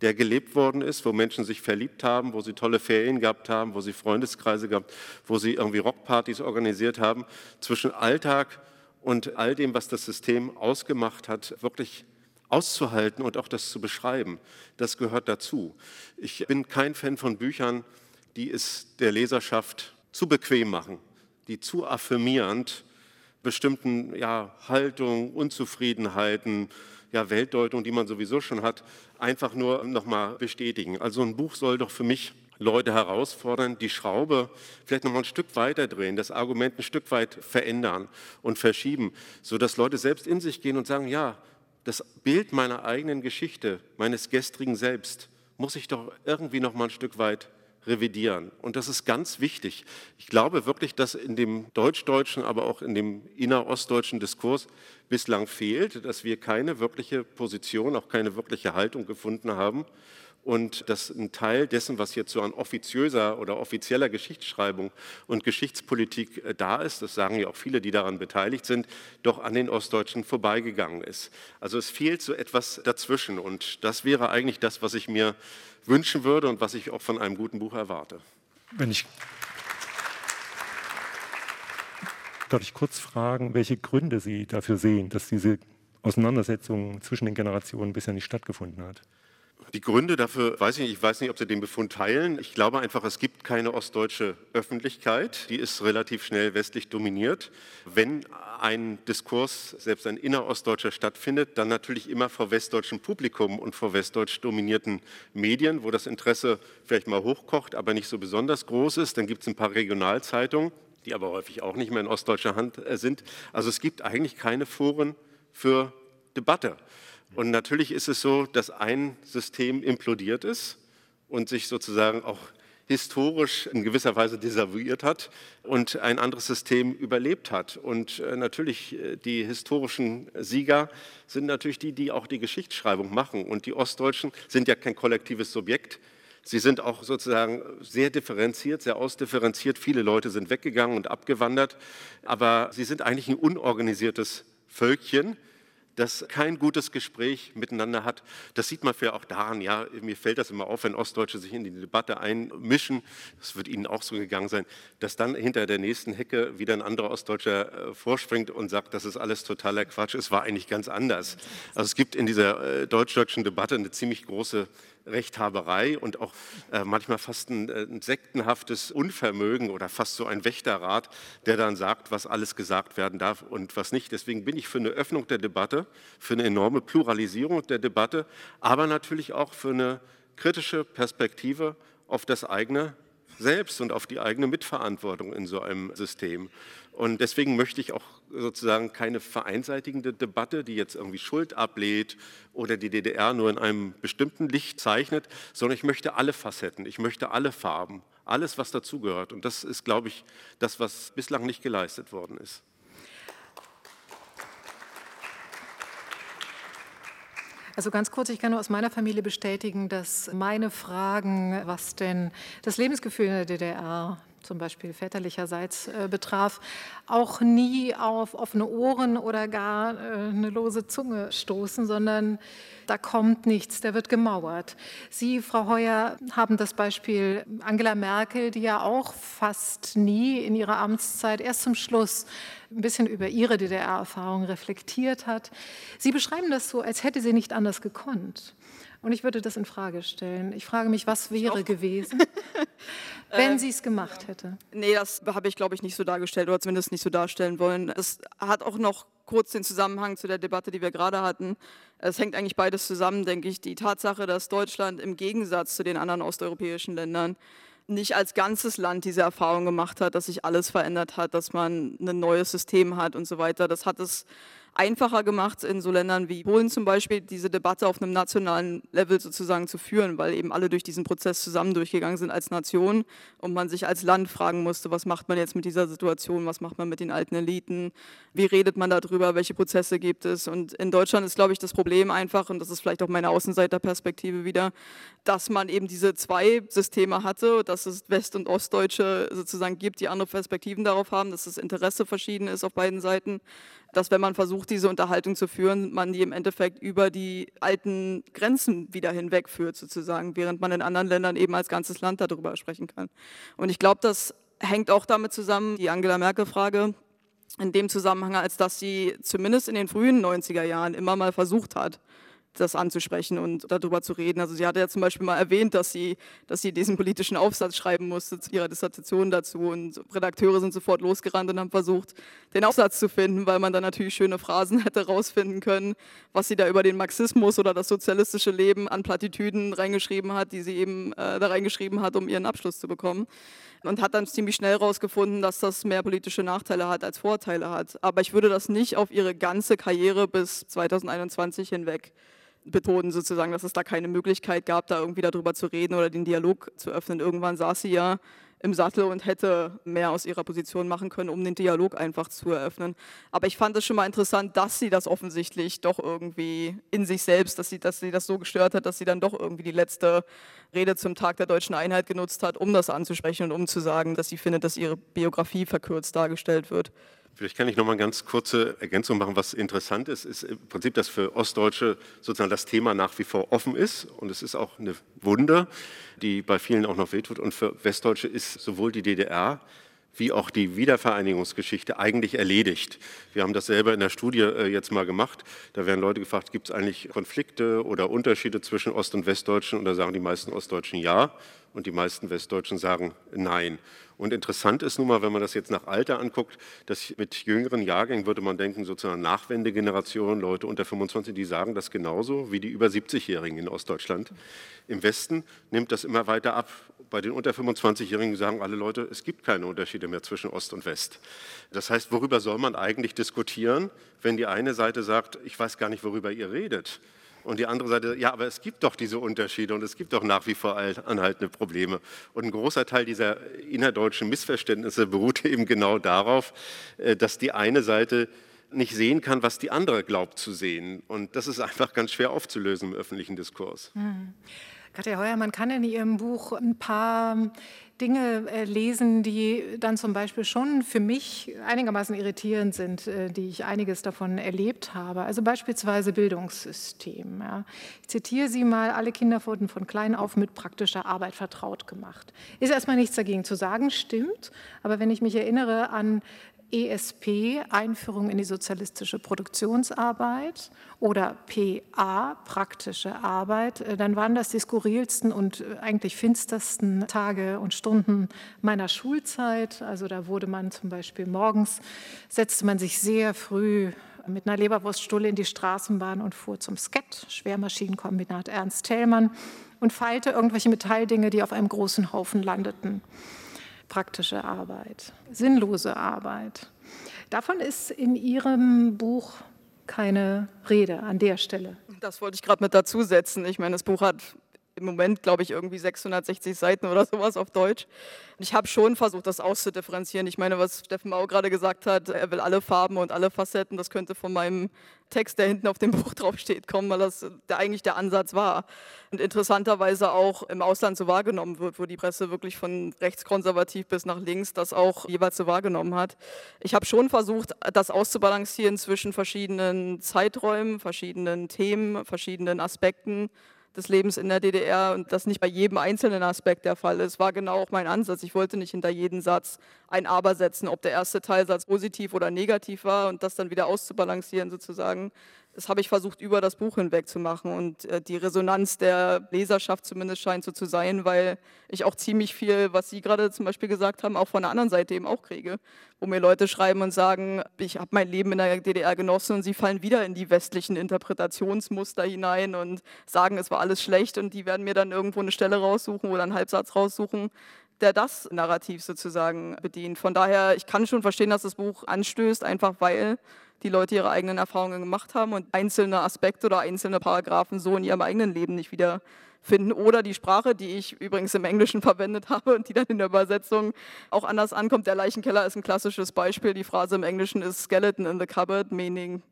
der gelebt worden ist, wo Menschen sich verliebt haben, wo sie tolle Ferien gehabt haben, wo sie Freundeskreise gehabt, wo sie irgendwie Rockpartys organisiert haben, zwischen Alltag und all dem, was das System ausgemacht hat, wirklich auszuhalten und auch das zu beschreiben, das gehört dazu. Ich bin kein Fan von Büchern, die es der Leserschaft zu bequem machen, die zu affirmierend bestimmten ja, Haltungen, Unzufriedenheiten, ja, Weltdeutungen, die man sowieso schon hat, einfach nur nochmal bestätigen. Also ein Buch soll doch für mich Leute herausfordern, die Schraube vielleicht nochmal ein Stück weiter drehen, das Argument ein Stück weit verändern und verschieben, sodass Leute selbst in sich gehen und sagen, ja, das Bild meiner eigenen Geschichte, meines gestrigen Selbst, muss ich doch irgendwie noch mal ein Stück weit revidieren. Und das ist ganz wichtig. Ich glaube wirklich, dass in dem deutsch-deutschen, aber auch in dem innerostdeutschen Diskurs bislang fehlt, dass wir keine wirkliche Position, auch keine wirkliche Haltung gefunden haben und dass ein Teil dessen, was jetzt so an offiziöser oder offizieller Geschichtsschreibung und Geschichtspolitik äh, da ist, das sagen ja auch viele, die daran beteiligt sind, doch an den Ostdeutschen vorbeigegangen ist. Also es fehlt so etwas dazwischen und das wäre eigentlich das, was ich mir wünschen würde und was ich auch von einem guten Buch erwarte. Wenn ich Darf ich kurz fragen, welche Gründe Sie dafür sehen, dass diese Auseinandersetzung zwischen den Generationen bisher nicht stattgefunden hat? Die Gründe dafür weiß ich nicht. Ich weiß nicht, ob Sie den Befund teilen. Ich glaube einfach, es gibt keine ostdeutsche Öffentlichkeit. Die ist relativ schnell westlich dominiert. Wenn ein Diskurs, selbst ein innerostdeutscher stattfindet, dann natürlich immer vor westdeutschem Publikum und vor westdeutsch dominierten Medien, wo das Interesse vielleicht mal hochkocht, aber nicht so besonders groß ist. Dann gibt es ein paar Regionalzeitungen, die aber häufig auch nicht mehr in ostdeutscher Hand äh, sind. Also es gibt eigentlich keine Foren für Debatte. Und natürlich ist es so, dass ein System implodiert ist und sich sozusagen auch historisch in gewisser Weise desavouiert hat und ein anderes System überlebt hat. Und äh, natürlich äh, die historischen Sieger sind natürlich die, die auch die Geschichtsschreibung machen. Und die Ostdeutschen sind ja kein kollektives Subjekt. Sie sind auch sozusagen sehr differenziert, sehr ausdifferenziert. Viele Leute sind weggegangen und abgewandert, aber sie sind eigentlich ein unorganisiertes Völkchen, das kein gutes Gespräch miteinander hat. Das sieht man ja auch daran, ja, mir fällt das immer auf, wenn Ostdeutsche sich in die Debatte einmischen, das wird Ihnen auch so gegangen sein, dass dann hinter der nächsten Hecke wieder ein anderer Ostdeutscher äh, vorspringt und sagt, das ist alles totaler Quatsch, es war eigentlich ganz anders. Also es gibt in dieser äh, deutsch-deutschen Debatte eine ziemlich große Rechthaberei und auch äh, manchmal fast ein, äh, ein, sektenhaftes Unvermögen oder fast so ein Wächterrat, der dann sagt, was alles gesagt werden darf und was nicht. Deswegen bin ich für eine Öffnung der Debatte, für eine enorme Pluralisierung der Debatte, aber natürlich auch für eine kritische Perspektive auf das eigene Selbst und auf die eigene Mitverantwortung in so einem System. Und deswegen möchte ich auch sozusagen keine vereinseitigende Debatte, die jetzt irgendwie Schuld ablehnt oder die DDR nur in einem bestimmten Licht zeichnet, sondern ich möchte alle Facetten, ich möchte alle Farben, alles, was dazugehört. Und das ist, glaube ich, das, was bislang nicht geleistet worden ist. Also ganz kurz, ich kann nur aus meiner Familie bestätigen, dass meine Fragen, was denn das Lebensgefühl in der DDR zum Beispiel väterlicherseits äh, betraf, auch nie auf offene Ohren oder gar äh, eine lose Zunge stoßen, sondern da kommt nichts, da wird gemauert. Sie, Frau Heuer, haben das Beispiel Angela Merkel, die ja auch fast nie in ihrer Amtszeit erst zum Schluss ein bisschen über ihre DDR-Erfahrung reflektiert hat. Sie beschreiben das so, als hätte sie nicht anders gekonnt. Und ich würde das in Frage stellen. Ich frage mich, was wäre gewesen, wenn äh, sie es gemacht hätte? Nee, das habe ich, glaube ich, nicht so dargestellt oder zumindest nicht so darstellen wollen. Es hat auch noch kurz den Zusammenhang zu der Debatte, die wir gerade hatten. Es hängt eigentlich beides zusammen, denke ich. Die Tatsache, dass Deutschland im Gegensatz zu den anderen osteuropäischen Ländern nicht als ganzes Land diese Erfahrung gemacht hat, dass sich alles verändert hat, dass man ein neues System hat und so weiter. Das hat es einfacher gemacht, in so Ländern wie Polen zum Beispiel diese Debatte auf einem nationalen Level sozusagen zu führen, weil eben alle durch diesen Prozess zusammen durchgegangen sind als Nation und man sich als Land fragen musste, was macht man jetzt mit dieser Situation, was macht man mit den alten Eliten, wie redet man darüber, welche Prozesse gibt es. Und in Deutschland ist, glaube ich, das Problem einfach, und das ist vielleicht auch meine Außenseiterperspektive wieder, dass man eben diese zwei Systeme hatte, dass es West- und Ostdeutsche sozusagen gibt, die andere Perspektiven darauf haben, dass das Interesse verschieden ist auf beiden Seiten dass wenn man versucht, diese Unterhaltung zu führen, man die im Endeffekt über die alten Grenzen wieder hinwegführt, sozusagen, während man in anderen Ländern eben als ganzes Land darüber sprechen kann. Und ich glaube, das hängt auch damit zusammen, die Angela Merkel-Frage, in dem Zusammenhang, als dass sie zumindest in den frühen 90er Jahren immer mal versucht hat, das anzusprechen und darüber zu reden. Also sie hatte ja zum Beispiel mal erwähnt, dass sie, dass sie diesen politischen Aufsatz schreiben musste zu ihrer Dissertation dazu und Redakteure sind sofort losgerannt und haben versucht, den Aufsatz zu finden, weil man dann natürlich schöne Phrasen hätte rausfinden können, was sie da über den Marxismus oder das sozialistische Leben an Plattitüden reingeschrieben hat, die sie eben äh, da reingeschrieben hat, um ihren Abschluss zu bekommen. Und hat dann ziemlich schnell herausgefunden, dass das mehr politische Nachteile hat als Vorteile hat. Aber ich würde das nicht auf ihre ganze Karriere bis 2021 hinweg betonen, sozusagen, dass es da keine Möglichkeit gab, da irgendwie darüber zu reden oder den Dialog zu öffnen. Irgendwann saß sie ja im Sattel und hätte mehr aus ihrer Position machen können, um den Dialog einfach zu eröffnen. Aber ich fand es schon mal interessant, dass sie das offensichtlich doch irgendwie in sich selbst, dass sie, dass sie das so gestört hat, dass sie dann doch irgendwie die letzte Rede zum Tag der deutschen Einheit genutzt hat, um das anzusprechen und um zu sagen, dass sie findet, dass ihre Biografie verkürzt dargestellt wird. Vielleicht kann ich noch mal eine ganz kurze Ergänzung machen. Was interessant ist, ist im Prinzip, dass für Ostdeutsche sozusagen das Thema nach wie vor offen ist. Und es ist auch eine Wunder, die bei vielen auch noch wehtut. Und für Westdeutsche ist sowohl die DDR wie auch die Wiedervereinigungsgeschichte eigentlich erledigt. Wir haben das selber in der Studie äh, jetzt mal gemacht. Da werden Leute gefragt, gibt es eigentlich Konflikte oder Unterschiede zwischen Ost- und Westdeutschen? Und da sagen die meisten Ostdeutschen ja und die meisten Westdeutschen sagen nein. Und interessant ist nun mal, wenn man das jetzt nach Alter anguckt, dass mit jüngeren Jahrgängen würde man denken, sozusagen Nachwendegeneration, Leute unter 25, die sagen das genauso wie die über 70-Jährigen in Ostdeutschland. Im Westen nimmt das immer weiter ab. Bei den unter 25-Jährigen sagen alle Leute, es gibt keine Unterschiede mehr zwischen Ost und West. Das heißt, worüber soll man eigentlich diskutieren, wenn die eine Seite sagt, ich weiß gar nicht, worüber ihr redet? Und die andere Seite, ja, aber es gibt doch diese Unterschiede und es gibt doch nach wie vor anhaltende Probleme. Und ein großer Teil dieser innerdeutschen Missverständnisse beruht eben genau darauf, äh, dass die eine Seite nicht sehen kann, was die andere glaubt zu sehen. Und das ist einfach ganz schwer aufzulösen im öffentlichen Diskurs. Hm. Katja Heuer, man kann in Ihrem Buch ein paar Dinge äh, lesen, die dann zum Beispiel schon für mich einigermaßen irritierend sind, äh, die ich einiges davon erlebt habe. Also beispielsweise Bildungssystem. Ich zitiere Sie mal, alle Kinder wurden von klein auf mit praktischer Arbeit vertraut gemacht. Ist erstmal nichts dagegen zu sagen, stimmt. Aber wenn ich mich erinnere an ESP, Einführung in die sozialistische Produktionsarbeit, oder PA, praktische Arbeit, äh, dann waren das die skurrilsten und äh, eigentlich finstersten Tage und Stunden meiner Schulzeit. Also da wurde man zum Beispiel morgens, setzte man sich sehr früh mit einer Leberwurststulle in die Straßenbahn und fuhr zum Sket, Schwermaschinenkombinat Ernst Thälmann, und feilte irgendwelche Metalldinge, die auf einem großen Haufen landeten praktische Arbeit, sinnlose Arbeit. Davon ist in Ihrem Buch keine Rede an der Stelle. Das wollte ich gerade mit dazu setzen. Ich meine, das Buch hat im Moment, glaube ich, irgendwie 660 Seiten oder sowas auf Deutsch. Ich habe schon versucht, das auszudifferenzieren. Ich meine, was Steffen Mau gerade gesagt hat, er will alle Farben und alle Facetten, das könnte von meinem Text, der hinten auf dem Buch draufsteht, kommen, weil das der, eigentlich der Ansatz war. Und interessanterweise auch im Ausland so wahrgenommen wird, wo die Presse wirklich von rechtskonservativ bis nach links das auch jeweils so wahrgenommen hat. Ich habe schon versucht, das auszubalancieren zwischen verschiedenen Zeiträumen, verschiedenen Themen, verschiedenen Aspekten des Lebens in der DDR und das nicht bei jedem einzelnen Aspekt der Fall ist, war genau auch mein Ansatz. Ich wollte nicht hinter jeden Satz ein Aber setzen, ob der erste Teilsatz positiv oder negativ war und das dann wieder auszubalancieren sozusagen. Das habe ich versucht, über das Buch hinweg zu machen. Und äh, die Resonanz der Leserschaft zumindest scheint so zu sein, weil ich auch ziemlich viel, was Sie gerade zum Beispiel gesagt haben, auch von der anderen Seite eben auch kriege. Wo mir Leute schreiben und sagen, ich habe mein Leben in der DDR genossen und sie fallen wieder in die westlichen Interpretationsmuster hinein und sagen, es war alles schlecht. Und die werden mir dann irgendwo eine Stelle raussuchen oder einen Halbsatz raussuchen, der das Narrativ sozusagen bedient. Von daher, ich kann schon verstehen, dass das Buch anstößt, einfach weil die Leute ihre eigenen Erfahrungen gemacht haben und einzelne Aspekte oder einzelne Paragraphen so in ihrem eigenen Leben nicht wiederfinden. Oder die Sprache, die ich übrigens im Englischen verwendet habe und die dann in der Übersetzung auch anders ankommt. Der Leichenkeller ist ein klassisches Beispiel. Die Phrase im Englischen ist Skeleton in the Cupboard, meaning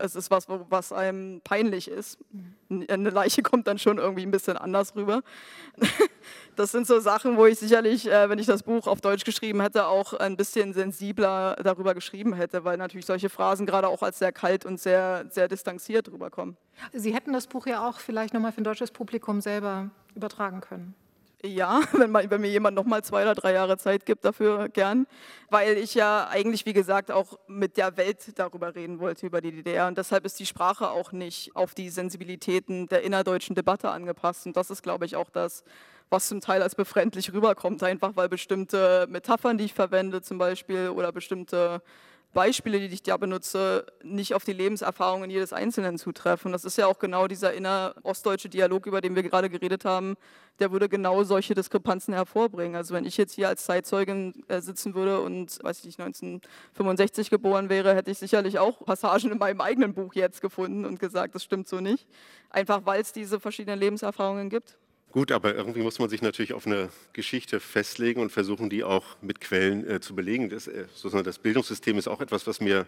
es ist was, was einem peinlich ist. Eine Leiche kommt dann schon irgendwie ein bisschen anders rüber. Das sind so Sachen, wo ich sicherlich, äh, wenn ich das Buch auf Deutsch geschrieben hätte, auch ein bisschen sensibler darüber geschrieben hätte, weil natürlich solche Phrasen gerade auch als sehr kalt und sehr, sehr distanziert rüberkommen. Sie hätten das Buch ja auch vielleicht nochmal für ein deutsches Publikum selber übertragen können. Ja, wenn, man, wenn mir jemand noch mal zwei oder drei Jahre Zeit gibt, dafür gern. Weil ich ja eigentlich, wie gesagt, auch mit der Welt darüber reden wollte, über die DDR. Und deshalb ist die Sprache auch nicht auf die Sensibilitäten der innerdeutschen Debatte angepasst. Und das ist, glaube ich, auch das, was zum Teil als befremdlich rüberkommt. Einfach weil bestimmte Metaphern, die ich verwende zum Beispiel, oder bestimmte Beispiele, die ich da benutze, nicht auf die Lebenserfahrungen jedes Einzelnen zutreffen. Das ist ja auch genau dieser innerostdeutsche Dialog, über den wir gerade geredet haben, der würde genau solche Diskrepanzen hervorbringen. Also wenn ich jetzt hier als Zeitzeugin äh, sitzen würde und, weiß ich nicht, 1965 geboren wäre, hätte ich sicherlich auch Passagen in meinem eigenen Buch jetzt gefunden und gesagt, das stimmt so nicht. Einfach weil es diese verschiedenen Lebenserfahrungen gibt. Gut, aber irgendwie muss man sich natürlich auf eine Geschichte festlegen und versuchen, die auch mit Quellen äh, zu belegen. Das, äh, das Bildungssystem ist auch etwas, was mir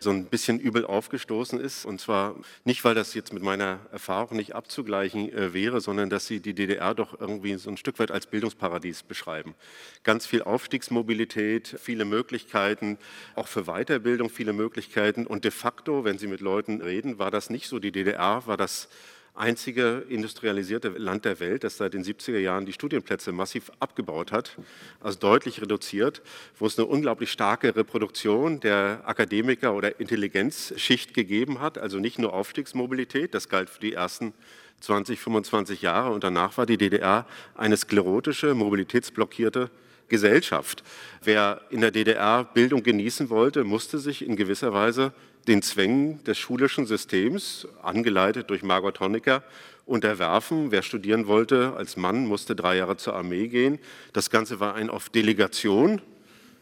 so ein bisschen übel aufgestoßen ist. Und zwar nicht, weil das jetzt mit meiner Erfahrung nicht abzugleichen äh, wäre, sondern dass sie die DDR doch irgendwie so ein Stück weit als Bildungsparadies beschreiben. Ganz viel Aufstiegsmobilität, viele Möglichkeiten, auch für Weiterbildung viele Möglichkeiten. Und de facto, wenn Sie mit Leuten reden, war das nicht so. Die DDR war das einzige industrialisierte Land der Welt, das seit den 70er Jahren die Studienplätze massiv abgebaut hat, also deutlich reduziert, wo es eine unglaublich starke Reproduktion der Akademiker oder Intelligenzschicht gegeben hat, also nicht nur Aufstiegsmobilität, das galt für die ersten 20, 25 Jahre und danach war die DDR eine sklerotische, mobilitätsblockierte Gesellschaft. Wer in der DDR Bildung genießen wollte, musste sich in gewisser Weise den Zwängen des schulischen Systems, angeleitet durch Margot Honecker, unterwerfen. Wer studieren wollte als Mann, musste drei Jahre zur Armee gehen. Das Ganze war ein auf Delegation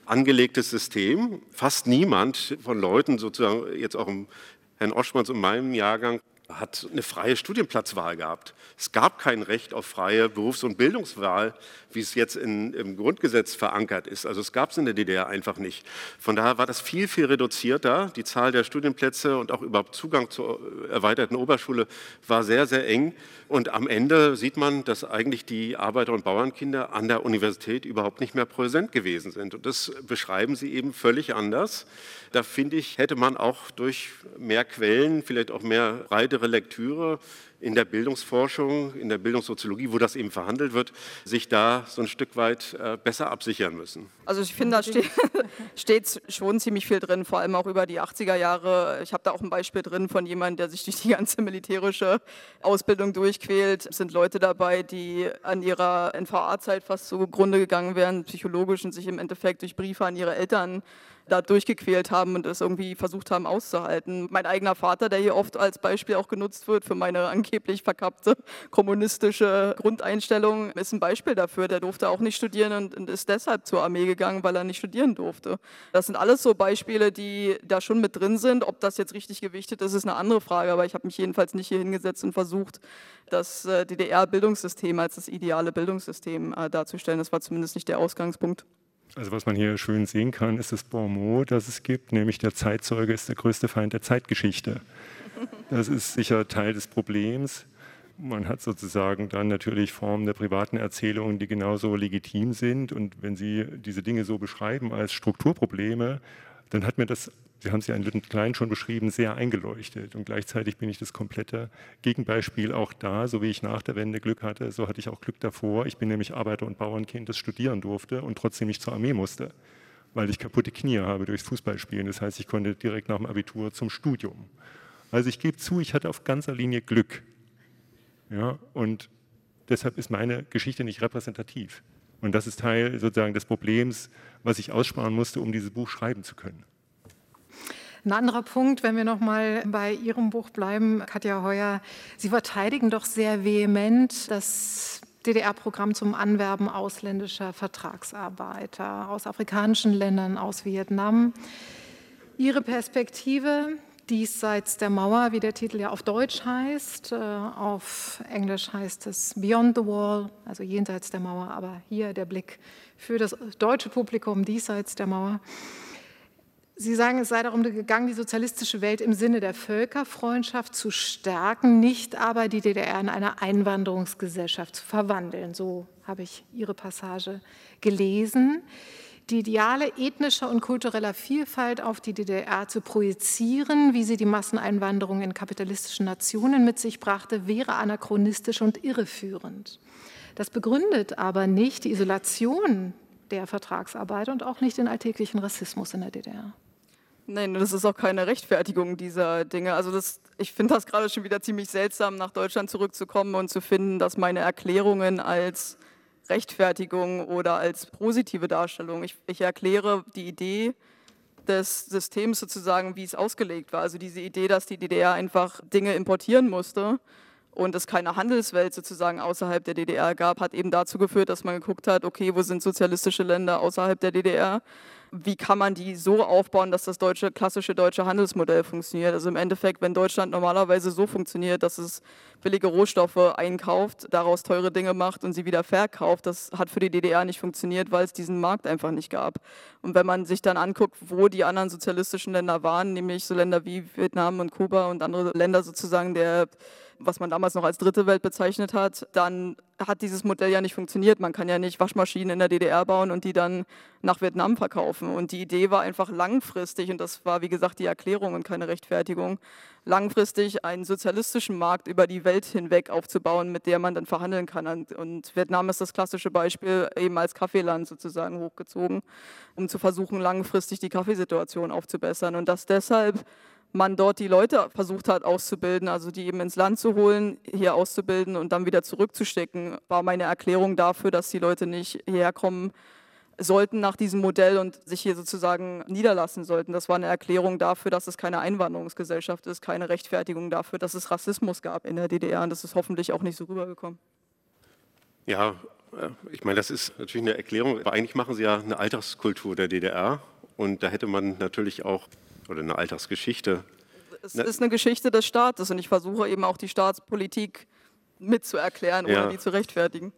angelegtes System. Fast niemand von Leuten, sozusagen jetzt auch im Herrn Oschmanns und meinem Jahrgang, hat eine freie Studienplatzwahl gehabt. Es gab kein Recht auf freie Berufs- und Bildungswahl, wie es jetzt in, im Grundgesetz verankert ist. Also es gab es in der DDR einfach nicht. Von daher war das viel, viel reduzierter. Die Zahl der Studienplätze und auch überhaupt Zugang zur erweiterten Oberschule war sehr, sehr eng. Und am Ende sieht man, dass eigentlich die Arbeiter- und Bauernkinder an der Universität überhaupt nicht mehr präsent gewesen sind. Und das beschreiben sie eben völlig anders. Da finde ich, hätte man auch durch mehr Quellen, vielleicht auch mehr breitere Lektüre in der Bildungsforschung, in der Bildungssoziologie, wo das eben verhandelt wird, sich da so ein Stück weit äh, besser absichern müssen. Also ich finde, da steht, steht schon ziemlich viel drin, vor allem auch über die 80er Jahre. Ich habe da auch ein Beispiel drin von jemandem, der sich durch die ganze militärische Ausbildung durchquält. Es sind Leute dabei, die an ihrer NVA-Zeit fast zugrunde gegangen wären, psychologisch und sich im Endeffekt durch Briefe an ihre Eltern da durchgequält haben und es irgendwie versucht haben auszuhalten. Mein eigener Vater, der hier oft als Beispiel auch genutzt wird für meine angeblich verkappte kommunistische Grundeinstellung, ist ein Beispiel dafür. Der durfte auch nicht studieren und, ist deshalb zur Armee gegangen, weil er nicht studieren durfte. Das sind alles so Beispiele, die da schon mit drin sind. Ob das jetzt richtig gewichtet ist, ist eine andere Frage, aber ich habe mich jedenfalls nicht hier hingesetzt und versucht, das äh, DDR-Bildungssystem als das ideale Bildungssystem äh, darzustellen. Das war zumindest nicht der Ausgangspunkt. Also was man hier schön sehen kann, ist das Bon das es gibt, nämlich der Zeitzeuge ist der größte Feind der Zeitgeschichte. Das ist sicher Teil des Problems. Man hat sozusagen dann natürlich Formen der privaten Erzählungen, die genauso legitim sind. Und wenn Sie diese Dinge so beschreiben als Strukturprobleme, dann hat mir das Sie haben es ja in Lütten Klein schon beschrieben, sehr eingeleuchtet. Und gleichzeitig bin ich das komplette Gegenbeispiel auch da, so wie ich nach der Wende Glück hatte, so hatte ich auch Glück davor. Ich bin nämlich Arbeiter- und Bauernkind, das studieren durfte und trotzdem nicht zur Armee musste, weil ich kaputte Knie habe durchs Fußballspielen. Das heißt, ich konnte direkt nach dem Abitur zum Studium. Also ich gebe zu, ich hatte auf ganzer Linie Glück. Ja, und deshalb ist meine Geschichte nicht repräsentativ. Und das ist Teil sozusagen des Problems, was ich aussparen musste, um dieses Buch schreiben zu können. Ein anderer Punkt, wenn wir noch mal bei Ihrem Buch bleiben, Katja Heuer, Sie verteidigen doch sehr vehement das DDR-Programm zum Anwerben ausländischer Vertragsarbeiter aus afrikanischen Ländern, aus Vietnam. Ihre Perspektive diesseits der Mauer, wie der Titel ja auf Deutsch heißt, äh, auf Englisch heißt es Beyond the Wall, also jenseits der Mauer, aber hier der Blick für das deutsche Publikum diesseits der Mauer. Sie sagen, es sei darum gegangen, die sozialistische Welt im Sinne der Völkerfreundschaft zu stärken, nicht aber die DDR in eine Einwanderungsgesellschaft zu verwandeln. So habe ich Ihre Passage gelesen. Die Ideale ethnischer und kultureller Vielfalt auf die DDR zu projizieren, wie sie die Masseneinwanderung in kapitalistischen Nationen mit sich brachte, wäre anachronistisch und irreführend. Das begründet aber nicht die Isolation der Vertragsarbeit und auch nicht den alltäglichen Rassismus in der DDR. Nein, das ist auch keine Rechtfertigung dieser Dinge. Also das, ich finde das gerade schon wieder ziemlich seltsam, nach Deutschland zurückzukommen und zu finden, dass meine Erklärungen als Rechtfertigung oder als positive Darstellung, ich, ich erkläre die Idee des Systems sozusagen, wie es ausgelegt war. Also diese Idee, dass die DDR einfach Dinge importieren musste und es keine Handelswelt sozusagen außerhalb der DDR gab, hat eben dazu geführt, dass man geguckt hat, okay, wo sind sozialistische Länder außerhalb der DDR? Wie kann man die so aufbauen, dass das deutsche, klassische deutsche Handelsmodell funktioniert? Also im Endeffekt, wenn Deutschland normalerweise so funktioniert, dass es billige Rohstoffe einkauft, daraus teure Dinge macht und sie wieder verkauft, das hat für die DDR nicht funktioniert, weil es diesen Markt einfach nicht gab. Und wenn man sich dann anguckt, wo die anderen sozialistischen Länder waren, nämlich so Länder wie Vietnam und Kuba und andere Länder sozusagen der was man damals noch als dritte Welt bezeichnet hat, dann hat dieses Modell ja nicht funktioniert. Man kann ja nicht Waschmaschinen in der DDR bauen und die dann nach Vietnam verkaufen. Und die Idee war einfach langfristig, und das war wie gesagt die Erklärung und keine Rechtfertigung, langfristig einen sozialistischen Markt über die Welt hinweg aufzubauen, mit der man dann verhandeln kann. Und Vietnam ist das klassische Beispiel eben als Kaffeeland sozusagen hochgezogen, um zu versuchen, langfristig die Kaffeesituation aufzubessern. Und das deshalb man dort die Leute versucht hat auszubilden, also die eben ins Land zu holen, hier auszubilden und dann wieder zurückzustecken, war meine Erklärung dafür, dass die Leute nicht hierher kommen sollten nach diesem Modell und sich hier sozusagen niederlassen sollten. Das war eine Erklärung dafür, dass es keine Einwanderungsgesellschaft ist, keine Rechtfertigung dafür, dass es Rassismus gab in der DDR und das ist hoffentlich auch nicht so rübergekommen. Ja, äh, ich meine, das ist natürlich eine Erklärung, aber eigentlich machen Sie ja eine Alltagskultur der DDR und da hätte man natürlich auch oder eine Alltagsgeschichte. Es ist eine Geschichte des Staates und ich versuche eben auch die Staatspolitik mitzuerklären ja. oder die zu rechtfertigen.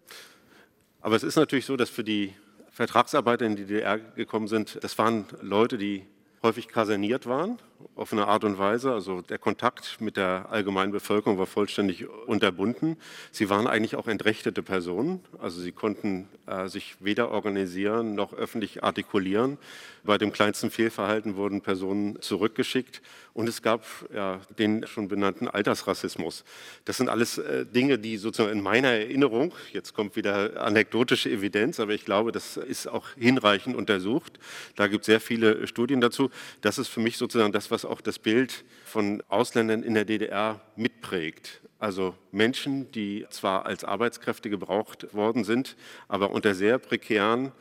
Aber es ist natürlich so, dass für die Vertragsarbeiter in die DDR gekommen sind, das waren Leute, die häufig kaserniert waren, auf eine Art und Weise. Also der Kontakt mit der allgemeinen Bevölkerung war vollständig unterbunden. Sie waren eigentlich auch entrechtete Personen. Also sie konnten äh, sich weder organisieren noch öffentlich artikulieren. Bei dem kleinsten Fehlverhalten wurden Personen zurückgeschickt. Und es gab ja, den schon benannten Altersrassismus. Das sind alles äh, Dinge, die sozusagen in meiner Erinnerung, jetzt kommt wieder anekdotische Evidenz, aber ich glaube, das ist auch hinreichend untersucht. Da gibt es sehr viele Studien dazu. Das ist für mich sozusagen das, was auch das Bild von Ausländern in der DDR mitprägt. Also Menschen, die zwar als Arbeitskräfte gebraucht worden sind, aber unter sehr prekären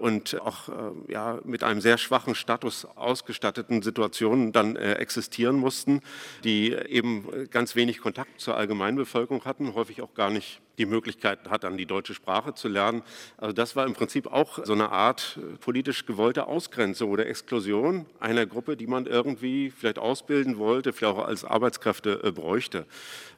und auch äh, ja, mit einem sehr schwachen Status ausgestatteten Situationen dann äh, existieren mussten, die eben ganz wenig Kontakt zur Allgemeinbevölkerung hatten, häufig auch gar nicht die Möglichkeit hat, dann die deutsche Sprache zu lernen. Also das war im Prinzip auch so eine Art äh, politisch gewollte Ausgrenzung oder Exklusion einer Gruppe, die man irgendwie vielleicht ausbilden wollte, vielleicht auch als Arbeitskräfte bräuchte.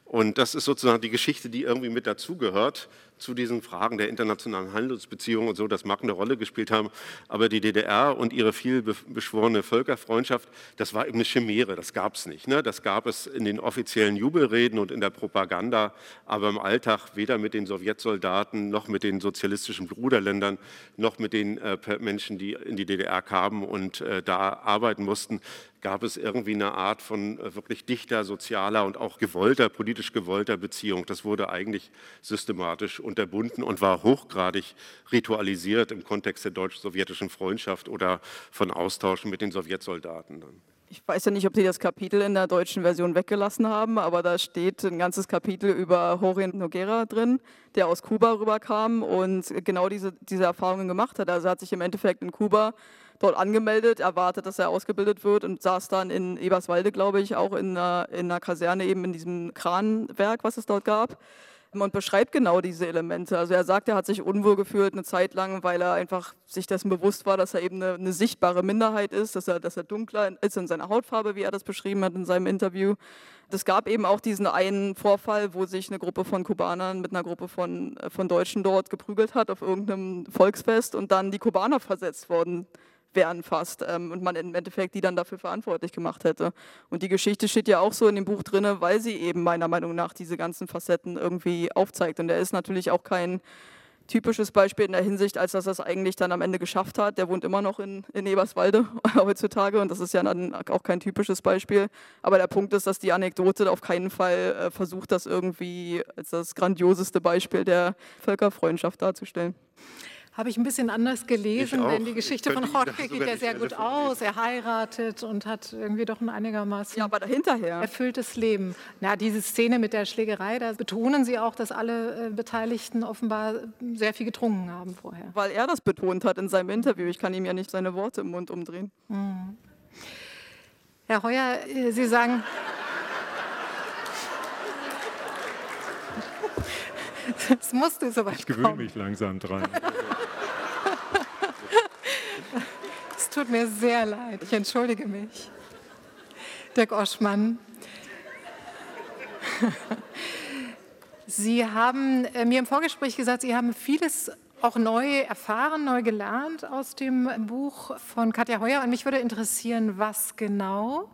Und das ist sozusagen die Geschichte, die irgendwie mit dazugehört zu diesen Fragen der internationalen Handelsbeziehungen und so. Das mag eine Rolle gespielt haben, aber die DDR und ihre viel beschworene Völkerfreundschaft, das war eben eine Chimäre, das gab es nicht. Ne? Das gab es in den offiziellen Jubelreden und in der Propaganda, aber im Alltag weder mit den Sowjetsoldaten noch mit den sozialistischen Bruderländern noch mit den äh, Menschen, die in die DDR kamen und äh, da arbeiten mussten gab es irgendwie eine Art von äh, wirklich dichter, sozialer und auch gewollter, politisch gewollter Beziehung. Das wurde eigentlich systematisch unterbunden und war hochgradig ritualisiert im Kontext der deutsch-sowjetischen Freundschaft oder von Austauschen mit den Sowjetsoldaten. Ich weiß ja nicht, ob Sie das Kapitel in der deutschen Version weggelassen haben, aber da steht ein ganzes Kapitel über Jorge Noguera drin, der aus Kuba rüberkam und genau diese, diese Erfahrungen gemacht hat. Also hat sich im Endeffekt in Kuba dort angemeldet, erwartet, dass er ausgebildet wird und saß dann in Eberswalde, glaube ich, auch in einer, in einer Kaserne, eben in diesem Kranwerk, was es dort gab und beschreibt genau diese Elemente. Also er sagt, er hat sich unwohl gefühlt eine Zeit lang, weil er einfach sich dessen bewusst war, dass er eben eine, eine, sichtbare Minderheit ist, dass er, dass er dunkler ist in seiner Hautfarbe, wie er das beschrieben hat in seinem Interview. Es gab eben auch diesen einen Vorfall, wo sich eine Gruppe von Kubanern mit einer Gruppe von, von Deutschen dort geprügelt hat auf irgendeinem Volksfest und dann die Kubaner versetzt worden wären fast ähm, und man im Endeffekt die dann dafür verantwortlich gemacht hätte. Und die Geschichte steht ja auch so in dem Buch drin, weil sie eben meiner Meinung nach diese ganzen Facetten irgendwie aufzeigt. Und er ist natürlich auch kein typisches Beispiel in der Hinsicht, als dass er es eigentlich dann am Ende geschafft hat. Der wohnt immer noch in, in Eberswalde heutzutage und das ist ja dann auch kein typisches Beispiel. Aber der Punkt ist, dass die Anekdote auf keinen Fall äh, versucht, das irgendwie als das grandioseste Beispiel der Völkerfreundschaft darzustellen. Habe ich ein bisschen anders gelesen, denn die Geschichte von Jorge geht ja sehr gut aus. Er heiratet und hat irgendwie doch ein einigermaßen ja, aber dahinterher. erfülltes Leben. Na, diese Szene mit der Schlägerei, da betonen Sie auch, dass alle äh, Beteiligten offenbar sehr viel getrunken haben vorher. Weil er das betont hat in seinem Interview. Ich kann ihm ja nicht seine Worte im Mund umdrehen. Mhm. Herr Heuer, äh, Sie sagen... Es musste soweit Ich gewöhne mich langsam dran. Es tut mir sehr leid. Ich entschuldige mich. Dirk Oschmann. Sie haben äh, mir im Vorgespräch gesagt, Sie haben vieles auch neu erfahren, neu gelernt aus dem Buch von Katja Heuer. Und mich würde interessieren, was genau.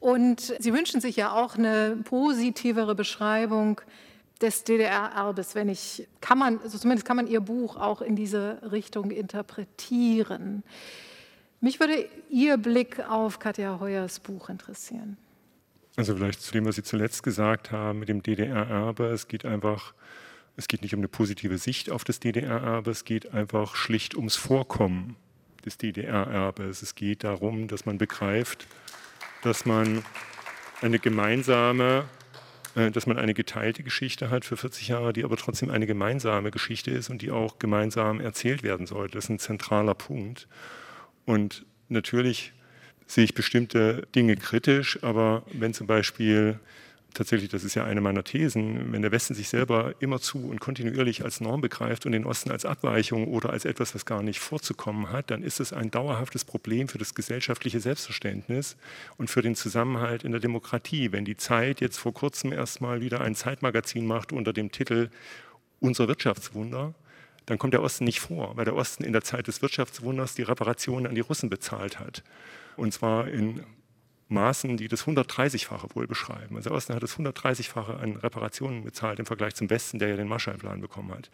Und Sie wünschen sich ja auch eine positivere Beschreibung des DDR-Erbes, wenn ich, kann man, also zumindest kann man Ihr Buch auch in diese Richtung interpretieren. Mich würde Ihr Blick auf Katja Heuers Buch interessieren. Also vielleicht zu dem, was Sie zuletzt gesagt haben mit dem DDR-Erbe. Es geht einfach, es geht nicht um eine positive Sicht auf das DDR-Erbe, es geht einfach schlicht ums Vorkommen des DDR-Erbes. Es geht darum, dass man begreift, dass man eine gemeinsame äh, dass man eine geteilte Geschichte hat für 40 Jahre, die aber trotzdem eine gemeinsame Geschichte ist und die auch gemeinsam erzählt werden sollte. Das ist ein zentraler Punkt. Und natürlich sehe ich bestimmte Dinge kritisch, aber wenn zum Beispiel tatsächlich, das ist ja eine meiner Thesen, wenn der Westen sich selber immerzu und kontinuierlich als Norm begreift und den Osten als Abweichung oder als etwas, was gar nicht vorzukommen hat, dann ist es ein dauerhaftes Problem für das gesellschaftliche Selbstverständnis und für den Zusammenhalt in der Demokratie. Wenn die Zeit jetzt vor kurzem erstmal wieder ein Zeitmagazin macht unter dem Titel Unser Wirtschaftswunder, dann kommt der Osten nicht vor, weil der Osten in der Zeit des Wirtschaftswunders die Reparationen an die Russen bezahlt hat. Und zwar in Maßen, die das 130-fache wohl beschreiben. Also der Osten hat das 130-fache an Reparationen bezahlt im Vergleich zum Westen, der ja den Marshallplan bekommen hat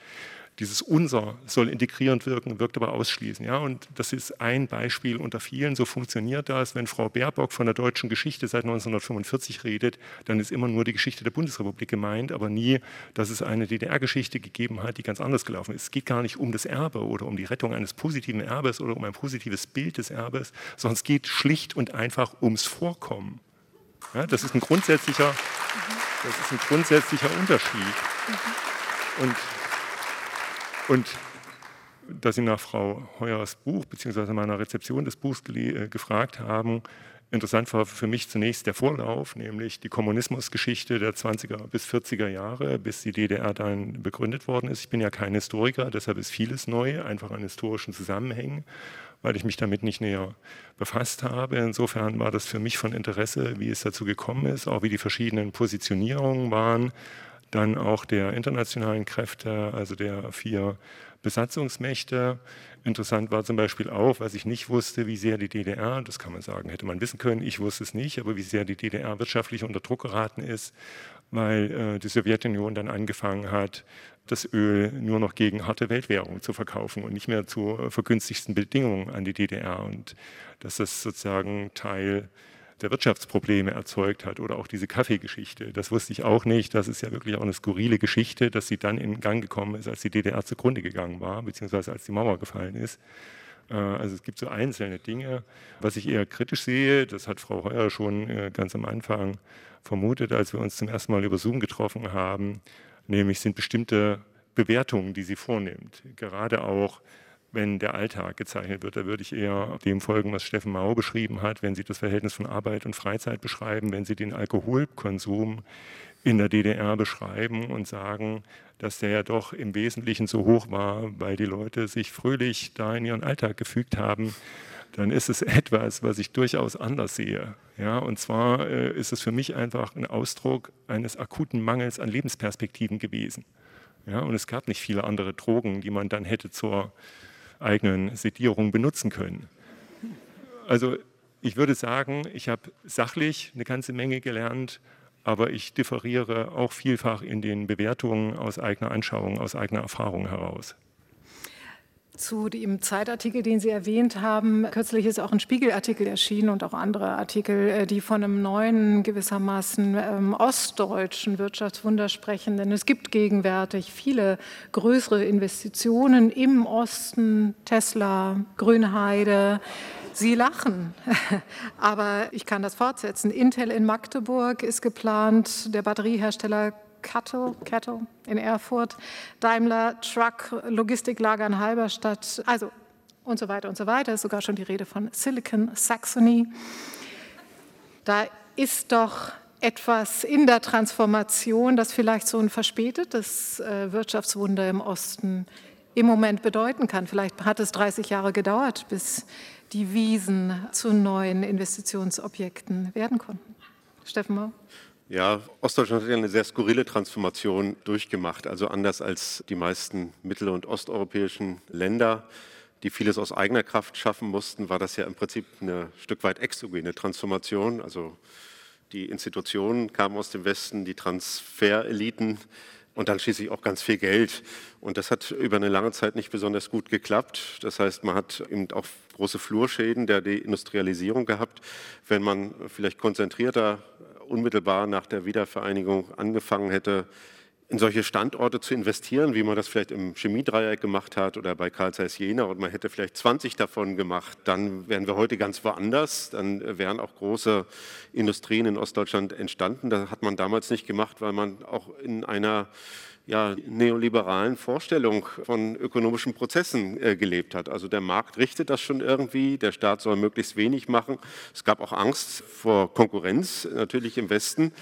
dieses Unser soll integrierend wirken, wirkt aber ausschließen. Ja? Und das ist ein Beispiel unter vielen. So funktioniert das. Wenn Frau Baerbock von der deutschen Geschichte seit 1945 redet, dann ist immer nur die Geschichte der Bundesrepublik gemeint, aber nie, dass es eine DDR-Geschichte gegeben hat, die ganz anders gelaufen ist. Es geht gar nicht um das Erbe oder um die Rettung eines positiven Erbes oder um ein positives Bild des Erbes, sondern es geht schlicht und einfach ums Vorkommen. Ja, das ist ein grundsätzlicher, das ist ein grundsätzlicher Unterschied. Und und dass Sie nach Frau Heuers Buch bzw. meiner Rezeption des Buchs äh, gefragt haben, interessant war für mich zunächst der Vorlauf, nämlich die Kommunismusgeschichte der 20er bis 40er Jahre, bis die DDR dann begründet worden ist. Ich bin ja kein Historiker, deshalb ist vieles neu, einfach an historischen Zusammenhängen, weil ich mich damit nicht näher befasst habe. Insofern war das für mich von Interesse, wie es dazu gekommen ist, auch wie die verschiedenen Positionierungen waren dann auch der internationalen Kräfte, also der vier Besatzungsmächte. Interessant war zum Beispiel auch, was ich nicht wusste, wie sehr die DDR, das kann man sagen, hätte man wissen können, ich wusste es nicht, aber wie sehr die DDR wirtschaftlich unter Druck geraten ist, weil äh, die Sowjetunion dann angefangen hat, das Öl nur noch gegen harte Weltwährung zu verkaufen und nicht mehr zu vergünstigsten Bedingungen an die DDR. Und dass das sozusagen Teil der Wirtschaftsprobleme erzeugt hat oder auch diese Kaffeegeschichte. Das wusste ich auch nicht. Das ist ja wirklich auch eine skurrile Geschichte, dass sie dann in Gang gekommen ist, als die DDR zugrunde gegangen war, beziehungsweise als die Mauer gefallen ist. Äh, also es gibt so einzelne Dinge. Was ich eher kritisch sehe, das hat Frau Heuer schon äh, ganz am Anfang vermutet, als wir uns zum ersten Mal über Zoom getroffen haben, nämlich sind bestimmte Bewertungen, die sie vornimmt. Gerade auch wenn der Alltag gezeichnet wird. Da würde ich eher dem folgen, was Steffen Mau beschrieben hat, wenn Sie das Verhältnis von Arbeit und Freizeit beschreiben, wenn Sie den Alkoholkonsum in der DDR beschreiben und sagen, dass der ja doch im Wesentlichen so hoch war, weil die Leute sich fröhlich da in ihren Alltag gefügt haben, dann ist es etwas, was ich durchaus anders sehe. Ja, und zwar äh, ist es für mich einfach ein Ausdruck eines akuten Mangels an Lebensperspektiven gewesen. Ja, und es gab nicht viele andere Drogen, die man dann hätte zur eigenen Sedierung benutzen können. Also ich würde sagen, ich habe sachlich eine ganze Menge gelernt, aber ich differiere auch vielfach in den Bewertungen aus eigener Anschauung, aus eigener Erfahrung heraus. Zu dem Zeitartikel, den Sie erwähnt haben, kürzlich ist auch ein Spiegelartikel erschienen und auch andere Artikel, äh, die von einem neuen, gewissermaßen ähm, ostdeutschen Wirtschaftswunder sprechen. Denn es gibt gegenwärtig viele größere Investitionen im Osten, Tesla, Grünheide. Sie lachen, aber ich kann das fortsetzen. Intel in Magdeburg ist geplant, der Batteriehersteller Cattle, Cattle in Erfurt, Daimler Truck Logistiklager in Halberstadt, also und so weiter und so weiter. Ist sogar schon die Rede von Silicon Saxony. Da ist doch etwas in der Transformation, das vielleicht so ein verspätetes äh, Wirtschaftswunder im Osten im Moment bedeuten kann. Vielleicht hat es 30 Jahre gedauert, bis die Wiesen zu neuen Investitionsobjekten werden konnten. Steffen Mau. Ja, Ostdeutschland hat ja eine sehr skurrile Transformation durchgemacht. Also anders als die meisten mittel- und osteuropäischen Länder, die vieles aus eigener Kraft schaffen mussten, war das ja im Prinzip eine Stück weit exogene Transformation. Also die Institutionen kamen aus dem Westen, die Transfereliten und dann schließlich auch ganz viel Geld. Und das hat über eine lange Zeit nicht besonders gut geklappt. Das heißt, man hat eben auch große Flurschäden der Deindustrialisierung gehabt. Wenn man vielleicht konzentrierter unmittelbar nach der Wiedervereinigung angefangen hätte, in solche Standorte zu investieren, wie man das vielleicht im Chemiedreieck gemacht hat oder bei Karl Zeiss Jena. Und man hätte vielleicht 20 davon gemacht, dann wären wir heute ganz woanders, dann wären auch große Industrien in Ostdeutschland entstanden. Das hat man damals nicht gemacht, weil man auch in einer ja, neoliberalen Vorstellung von ökonomischen Prozessen äh, gelebt hat. Also der Markt richtet das schon irgendwie, der Staat soll möglichst wenig machen. Es gab auch Angst vor Konkurrenz, natürlich im Westen.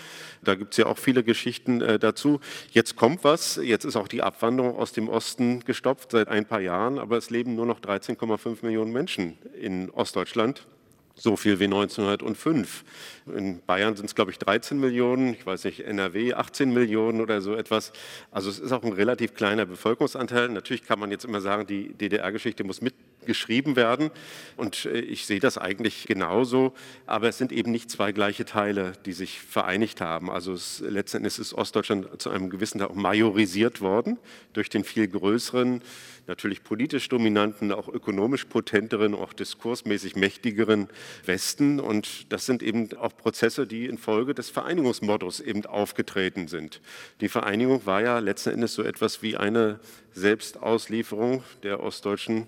Da gibt es ja auch viele Geschichten äh, dazu. Jetzt kommt was, jetzt ist auch die Abwanderung aus dem Osten gestopft seit ein paar Jahren, aber es leben nur noch 13,5 Millionen Menschen in Ostdeutschland so viel wie 1905. In Bayern sind es, glaube ich, 13 Millionen, ich weiß nicht, NRW 18 Millionen oder so etwas. Also es ist auch ein relativ kleiner Bevölkerungsanteil. Natürlich kann man jetzt immer sagen, die DDR-Geschichte muss mitgeschrieben werden und äh, ich sehe das eigentlich genauso, aber es sind eben nicht zwei gleiche Teile, die sich vereinigt haben. Also es, letzten Endes ist Ostdeutschland zu einem gewissen Teil auch majorisiert worden durch den viel größeren natürlich politisch dominanten, auch ökonomisch potenteren, auch diskursmäßig mächtigeren Westen. Und das sind eben auch Prozesse, die infolge des Vereinigungsmottos eben aufgetreten sind. Die Vereinigung war ja letzten Endes so etwas wie eine Selbstauslieferung der ostdeutschen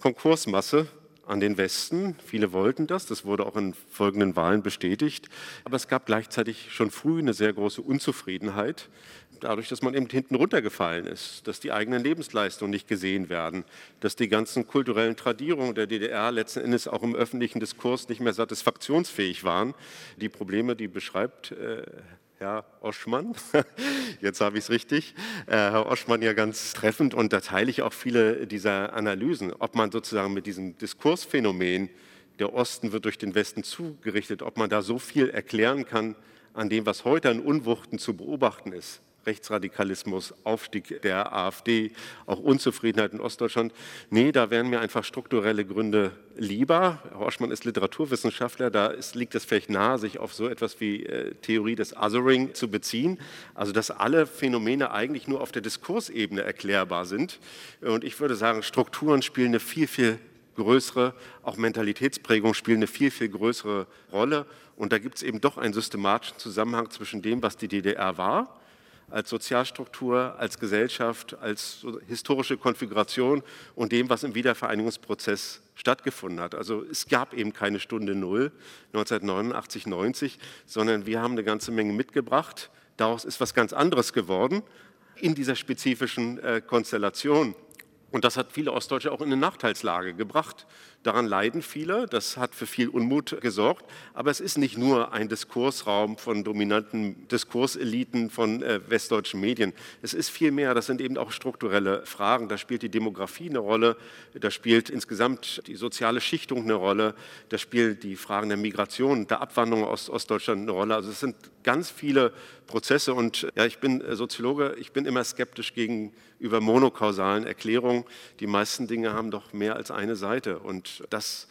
Konkursmasse an den Westen. Viele wollten das, das wurde auch in folgenden Wahlen bestätigt. Aber es gab gleichzeitig schon früh eine sehr große Unzufriedenheit, dadurch, dass man eben hinten runtergefallen ist, dass die eigenen Lebensleistungen nicht gesehen werden, dass die ganzen kulturellen Tradierungen der DDR letzten Endes auch im öffentlichen Diskurs nicht mehr satisfaktionsfähig waren. Die Probleme, die beschreibt äh, Herr Oschmann. Jetzt habe ich es richtig. Äh, Herr Oschmann ja ganz treffend und da teile ich auch viele dieser Analysen, ob man sozusagen mit diesem Diskursphänomen, der Osten wird durch den Westen zugerichtet, ob man da so viel erklären kann an dem, was heute an Unwuchten zu beobachten ist. Rechtsradikalismus, Aufstieg der AfD, auch Unzufriedenheit in Ostdeutschland. Nee, da wären mir einfach strukturelle Gründe lieber. Herr Horschmann ist Literaturwissenschaftler, da ist, liegt es vielleicht nahe, sich auf so etwas wie äh, Theorie des Othering zu beziehen. Also, dass alle Phänomene eigentlich nur auf der Diskursebene erklärbar sind. Und ich würde sagen, Strukturen spielen eine viel, viel größere, auch Mentalitätsprägung spielen eine viel, viel größere Rolle. Und da gibt es eben doch einen systematischen Zusammenhang zwischen dem, was die DDR war als Sozialstruktur, als Gesellschaft, als historische Konfiguration und dem, was im Wiedervereinigungsprozess stattgefunden hat. Also es gab eben keine Stunde Null 1989, 90, sondern wir haben eine ganze Menge mitgebracht. Daraus ist was ganz anderes geworden in dieser spezifischen äh, Konstellation. Und das hat viele Ostdeutsche auch in eine Nachteilslage gebracht. Daran leiden viele, das hat für viel Unmut gesorgt. Aber es ist nicht nur ein Diskursraum von dominanten Diskurseliten von äh, westdeutschen Medien. Es ist viel mehr, das sind eben auch strukturelle Fragen. Da spielt die Demografie eine Rolle, da spielt insgesamt die soziale Schichtung eine Rolle, da spielen die Fragen der Migration, der Abwanderung aus Ostdeutschland eine Rolle. Also es sind ganz viele Prozesse und ja, ich bin äh, Soziologe, ich bin immer skeptisch gegenüber monokausalen Erklärungen. Die meisten Dinge haben doch mehr als eine Seite und das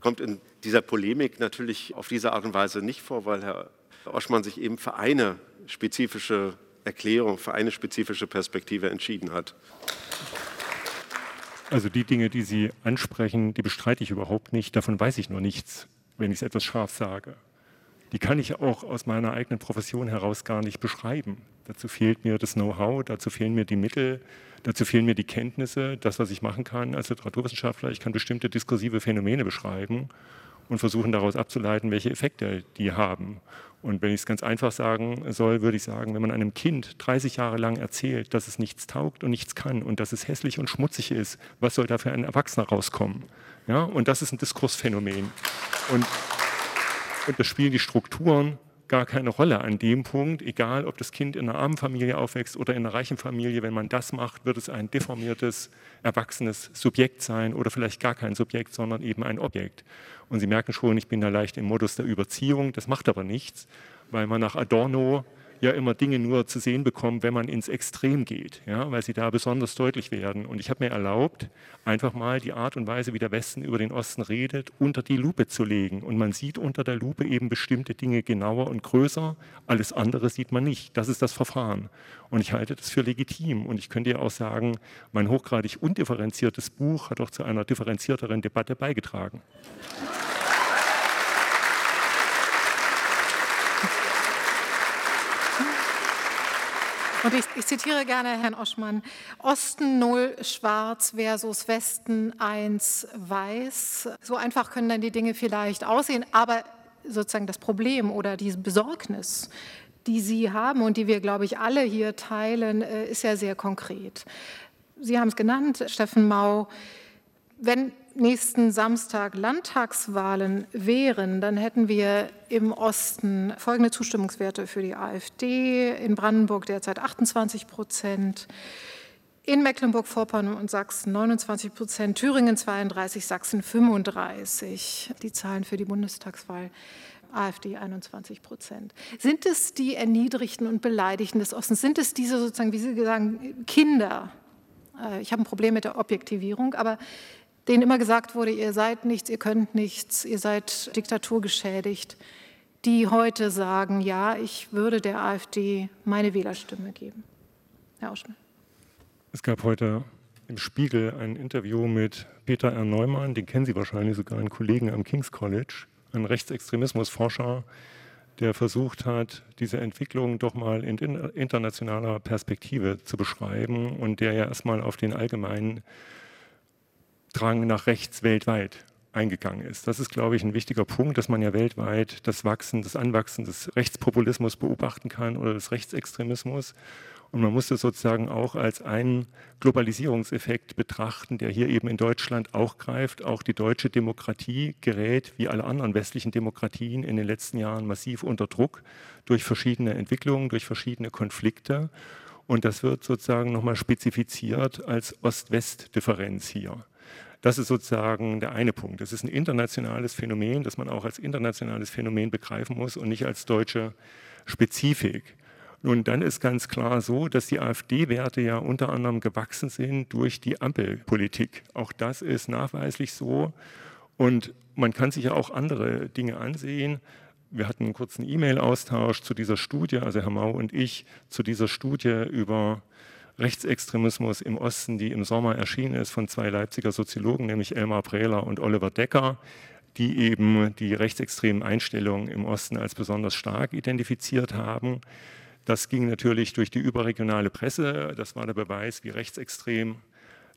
kommt in dieser Polemik natürlich auf diese Art und Weise nicht vor, weil Herr Oschmann sich eben für eine spezifische Erklärung, für eine spezifische Perspektive entschieden hat. Also die Dinge, die Sie ansprechen, die bestreite ich überhaupt nicht. Davon weiß ich nur nichts, wenn ich es etwas scharf sage. Die kann ich auch aus meiner eigenen Profession heraus gar nicht beschreiben. Dazu fehlt mir das Know-how, dazu fehlen mir die Mittel, Dazu fehlen mir die Kenntnisse, das, was ich machen kann als Literaturwissenschaftler. Ich kann bestimmte diskursive Phänomene beschreiben und versuchen daraus abzuleiten, welche Effekte die haben. Und wenn ich es ganz einfach sagen soll, würde ich sagen, wenn man einem Kind 30 Jahre lang erzählt, dass es nichts taugt und nichts kann und dass es hässlich und schmutzig ist, was soll da für ein Erwachsener rauskommen? Ja, und das ist ein Diskursphänomen. Und, und das spielen die Strukturen gar keine Rolle an dem Punkt, egal ob das Kind in einer armen Familie aufwächst oder in einer reichen Familie, wenn man das macht, wird es ein deformiertes, erwachsenes Subjekt sein oder vielleicht gar kein Subjekt, sondern eben ein Objekt. Und Sie merken schon, ich bin da leicht im Modus der Überziehung, das macht aber nichts, weil man nach Adorno ja immer Dinge nur zu sehen bekommt, wenn man ins Extrem geht, ja, weil sie da besonders deutlich werden. Und ich habe mir erlaubt, einfach mal die Art und Weise, wie der Westen über den Osten redet, unter die Lupe zu legen. Und man sieht unter der Lupe eben bestimmte Dinge genauer und größer, alles andere sieht man nicht. Das ist das Verfahren. Und ich halte das für legitim. Und ich könnte ja auch sagen, mein hochgradig undifferenziertes Buch hat auch zu einer differenzierteren Debatte beigetragen. Und ich, ich, zitiere gerne Herrn Oschmann, Osten 0 schwarz versus Westen 1 weiß. So einfach können dann die Dinge vielleicht aussehen, aber sozusagen das Problem oder diese Besorgnis, die Sie haben und die wir, glaube ich, alle hier teilen, äh, ist ja sehr konkret. Sie haben es genannt, Steffen Mau. Wenn nächsten Samstag Landtagswahlen wären, dann hätten wir im Osten folgende Zustimmungswerte für die AfD, in Brandenburg derzeit 28 Prozent, in Mecklenburg-Vorpommern und Sachsen 29 Prozent, Thüringen 32, Sachsen 35. Die Zahlen für die Bundestagswahl. AfD 21 Prozent. Sind es die Erniedrigten und Beleidigten des Ostens? Sind es diese sozusagen, wie Sie sagen, Kinder? Äh, ich habe ein Problem mit der Objektivierung, aber denen immer gesagt wurde, ihr seid nichts, ihr könnt nichts, ihr seid diktaturgeschädigt, die heute sagen, ja, ich würde der AfD meine Wählerstimme geben. Herr Auschmann. Es gab heute im Spiegel ein Interview mit Peter R. Neumann, den kennen Sie wahrscheinlich sogar, einen Kollegen am King's College, ein Rechtsextremismusforscher, der versucht hat, diese Entwicklung doch mal in internationaler Perspektive zu beschreiben und der ja erstmal auf den allgemeinen Drang nach rechts weltweit eingegangen ist. Das ist, glaube ich, ein wichtiger Punkt, dass man ja weltweit das Wachsen, das Anwachsen des Rechtspopulismus beobachten kann oder des Rechtsextremismus. Und man muss das sozusagen auch als einen Globalisierungseffekt betrachten, der hier eben in Deutschland auch greift. Auch die deutsche Demokratie gerät, wie alle anderen westlichen Demokratien, in den letzten Jahren massiv unter Druck durch verschiedene Entwicklungen, durch verschiedene Konflikte. Und das wird sozusagen nochmal spezifiziert als Ost-West-Differenz hier. Das ist sozusagen der eine Punkt. Das ist ein internationales Phänomen, das man auch als internationales Phänomen begreifen muss und nicht als deutsche Spezifik. Nun, dann ist ganz klar so, dass die AfD-Werte ja unter anderem gewachsen sind durch die Ampelpolitik. Auch das ist nachweislich so. Und man kann sich ja auch andere Dinge ansehen. Wir hatten einen kurzen E-Mail-Austausch zu dieser Studie, also Herr Mau und ich, zu dieser Studie über Rechtsextremismus im Osten, die im Sommer erschienen ist von zwei Leipziger Soziologen, nämlich Elmar Prehler und Oliver Decker, die eben die rechtsextremen Einstellungen im Osten als besonders stark identifiziert haben. Das ging natürlich durch die überregionale Presse. Das war der Beweis, wie rechtsextrem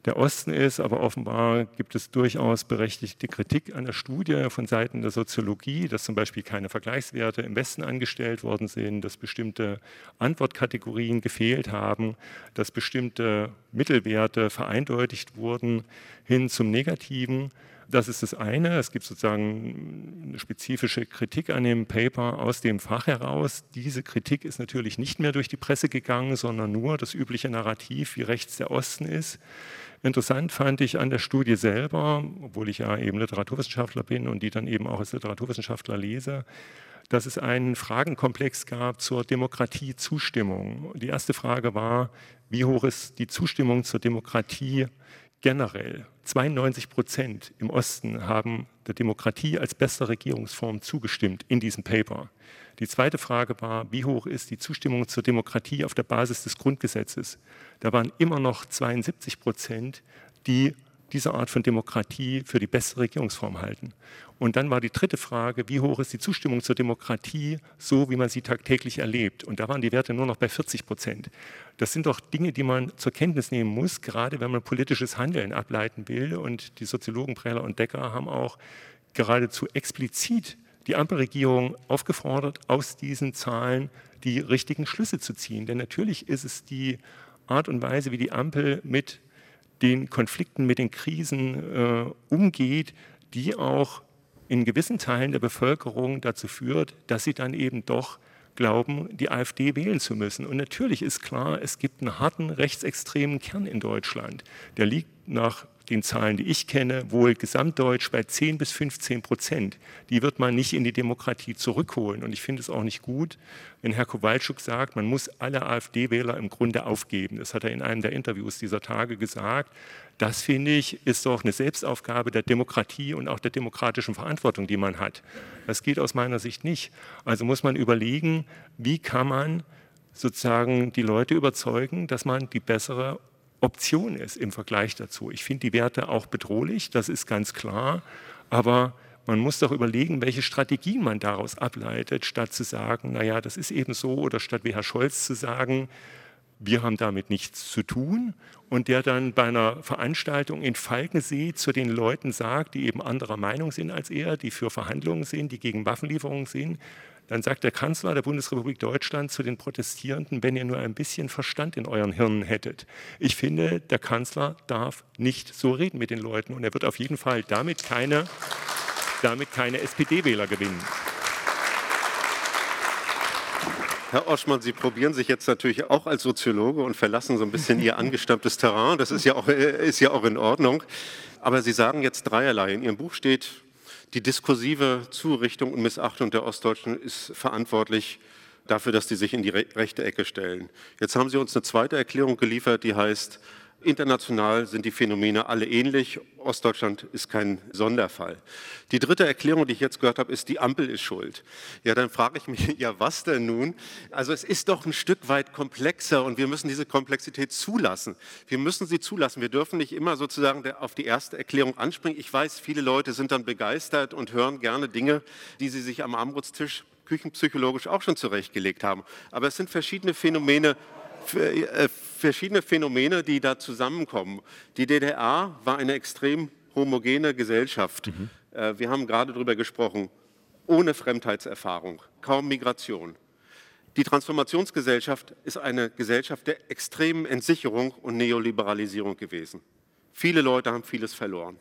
der Osten ist, aber offenbar gibt es durchaus berechtigte Kritik an der Studie von Seiten der Soziologie, dass zum Beispiel keine Vergleichswerte im Westen angestellt worden sind, dass bestimmte Antwortkategorien gefehlt haben, dass bestimmte Mittelwerte vereindeutigt wurden hin zum Negativen. Das ist das eine. Es gibt sozusagen eine spezifische Kritik an dem Paper aus dem Fach heraus. Diese Kritik ist natürlich nicht mehr durch die Presse gegangen, sondern nur das übliche Narrativ, wie rechts der Osten ist. Interessant fand ich an der Studie selber, obwohl ich ja eben Literaturwissenschaftler bin und die dann eben auch als Literaturwissenschaftler lese, dass es einen Fragenkomplex gab zur Demokratiezustimmung. Die erste Frage war, wie hoch ist die Zustimmung zur Demokratie generell? 92 Prozent im Osten haben der Demokratie als bester Regierungsform zugestimmt in diesem Paper. Die zweite Frage war, wie hoch ist die Zustimmung zur Demokratie auf der Basis des Grundgesetzes? Da waren immer noch 72 Prozent, die diese Art von Demokratie für die beste Regierungsform halten. Und dann war die dritte Frage, wie hoch ist die Zustimmung zur Demokratie, so wie man sie tagtäglich erlebt? Und da waren die Werte nur noch bei 40 Prozent. Das sind doch Dinge, die man zur Kenntnis nehmen muss, gerade wenn man politisches Handeln ableiten will. Und die Soziologen Preller und Decker haben auch geradezu explizit die Ampelregierung aufgefordert, aus diesen Zahlen die richtigen Schlüsse zu ziehen. Denn natürlich ist es die Art und Weise, wie die Ampel mit den Konflikten, mit den Krisen äh, umgeht, die auch in gewissen Teilen der Bevölkerung dazu führt, dass sie dann eben doch glauben, die AfD wählen zu müssen. Und natürlich ist klar, es gibt einen harten rechtsextremen Kern in Deutschland. Der liegt nach den Zahlen, die ich kenne, wohl gesamtdeutsch bei 10 bis 15 Prozent. Die wird man nicht in die Demokratie zurückholen. Und ich finde es auch nicht gut, wenn Herr Kowalczuk sagt, man muss alle AfD-Wähler im Grunde aufgeben. Das hat er in einem der Interviews dieser Tage gesagt. Das finde ich, ist doch eine Selbstaufgabe der Demokratie und auch der demokratischen Verantwortung, die man hat. Das geht aus meiner Sicht nicht. Also muss man überlegen, wie kann man sozusagen die Leute überzeugen, dass man die bessere Option ist im Vergleich dazu. Ich finde die Werte auch bedrohlich, das ist ganz klar, aber man muss doch überlegen, welche Strategien man daraus ableitet, statt zu sagen, naja, das ist eben so, oder statt wie Herr Scholz zu sagen, wir haben damit nichts zu tun und der dann bei einer Veranstaltung in Falkensee zu den Leuten sagt, die eben anderer Meinung sind als er, die für Verhandlungen sind, die gegen Waffenlieferungen sind, dann sagt der Kanzler der Bundesrepublik Deutschland zu den Protestierenden, wenn ihr nur ein bisschen Verstand in euren Hirnen hättet. Ich finde, der Kanzler darf nicht so reden mit den Leuten und er wird auf jeden Fall damit keine, damit keine SPD-Wähler gewinnen. Herr Oschmann, Sie probieren sich jetzt natürlich auch als Soziologe und verlassen so ein bisschen Ihr angestammtes Terrain. Das ist ja, auch, äh, ist ja auch in Ordnung. Aber Sie sagen jetzt dreierlei. In Ihrem Buch steht, die diskursive Zurichtung und Missachtung der Ostdeutschen ist verantwortlich dafür, dass die sich in die rechte Ecke stellen. Jetzt haben Sie uns eine zweite Erklärung geliefert, die heißt, International sind die Phänomene alle ähnlich. Ostdeutschland ist kein Sonderfall. Die dritte Erklärung, die ich jetzt gehört habe, ist, die Ampel ist schuld. Ja, dann frage ich mich, ja, was denn nun? Also es ist doch ein Stück weit komplexer und wir müssen diese Komplexität zulassen. Wir müssen sie zulassen. Wir dürfen nicht immer sozusagen auf die erste Erklärung anspringen. Ich weiß, viele Leute sind dann begeistert und hören gerne Dinge, die sie sich am Armutstisch küchenpsychologisch auch schon zurechtgelegt haben. Aber es sind verschiedene Phänomene, äh, verschiedene Phänomene, die da zusammenkommen. Die DDR war eine extrem homogene Gesellschaft. Mhm. Äh, wir haben gerade darüber gesprochen, ohne Fremdheitserfahrung, kaum Migration. Die Transformationsgesellschaft ist eine Gesellschaft der extremen Entsicherung und Neoliberalisierung gewesen. Viele Leute haben vieles verloren.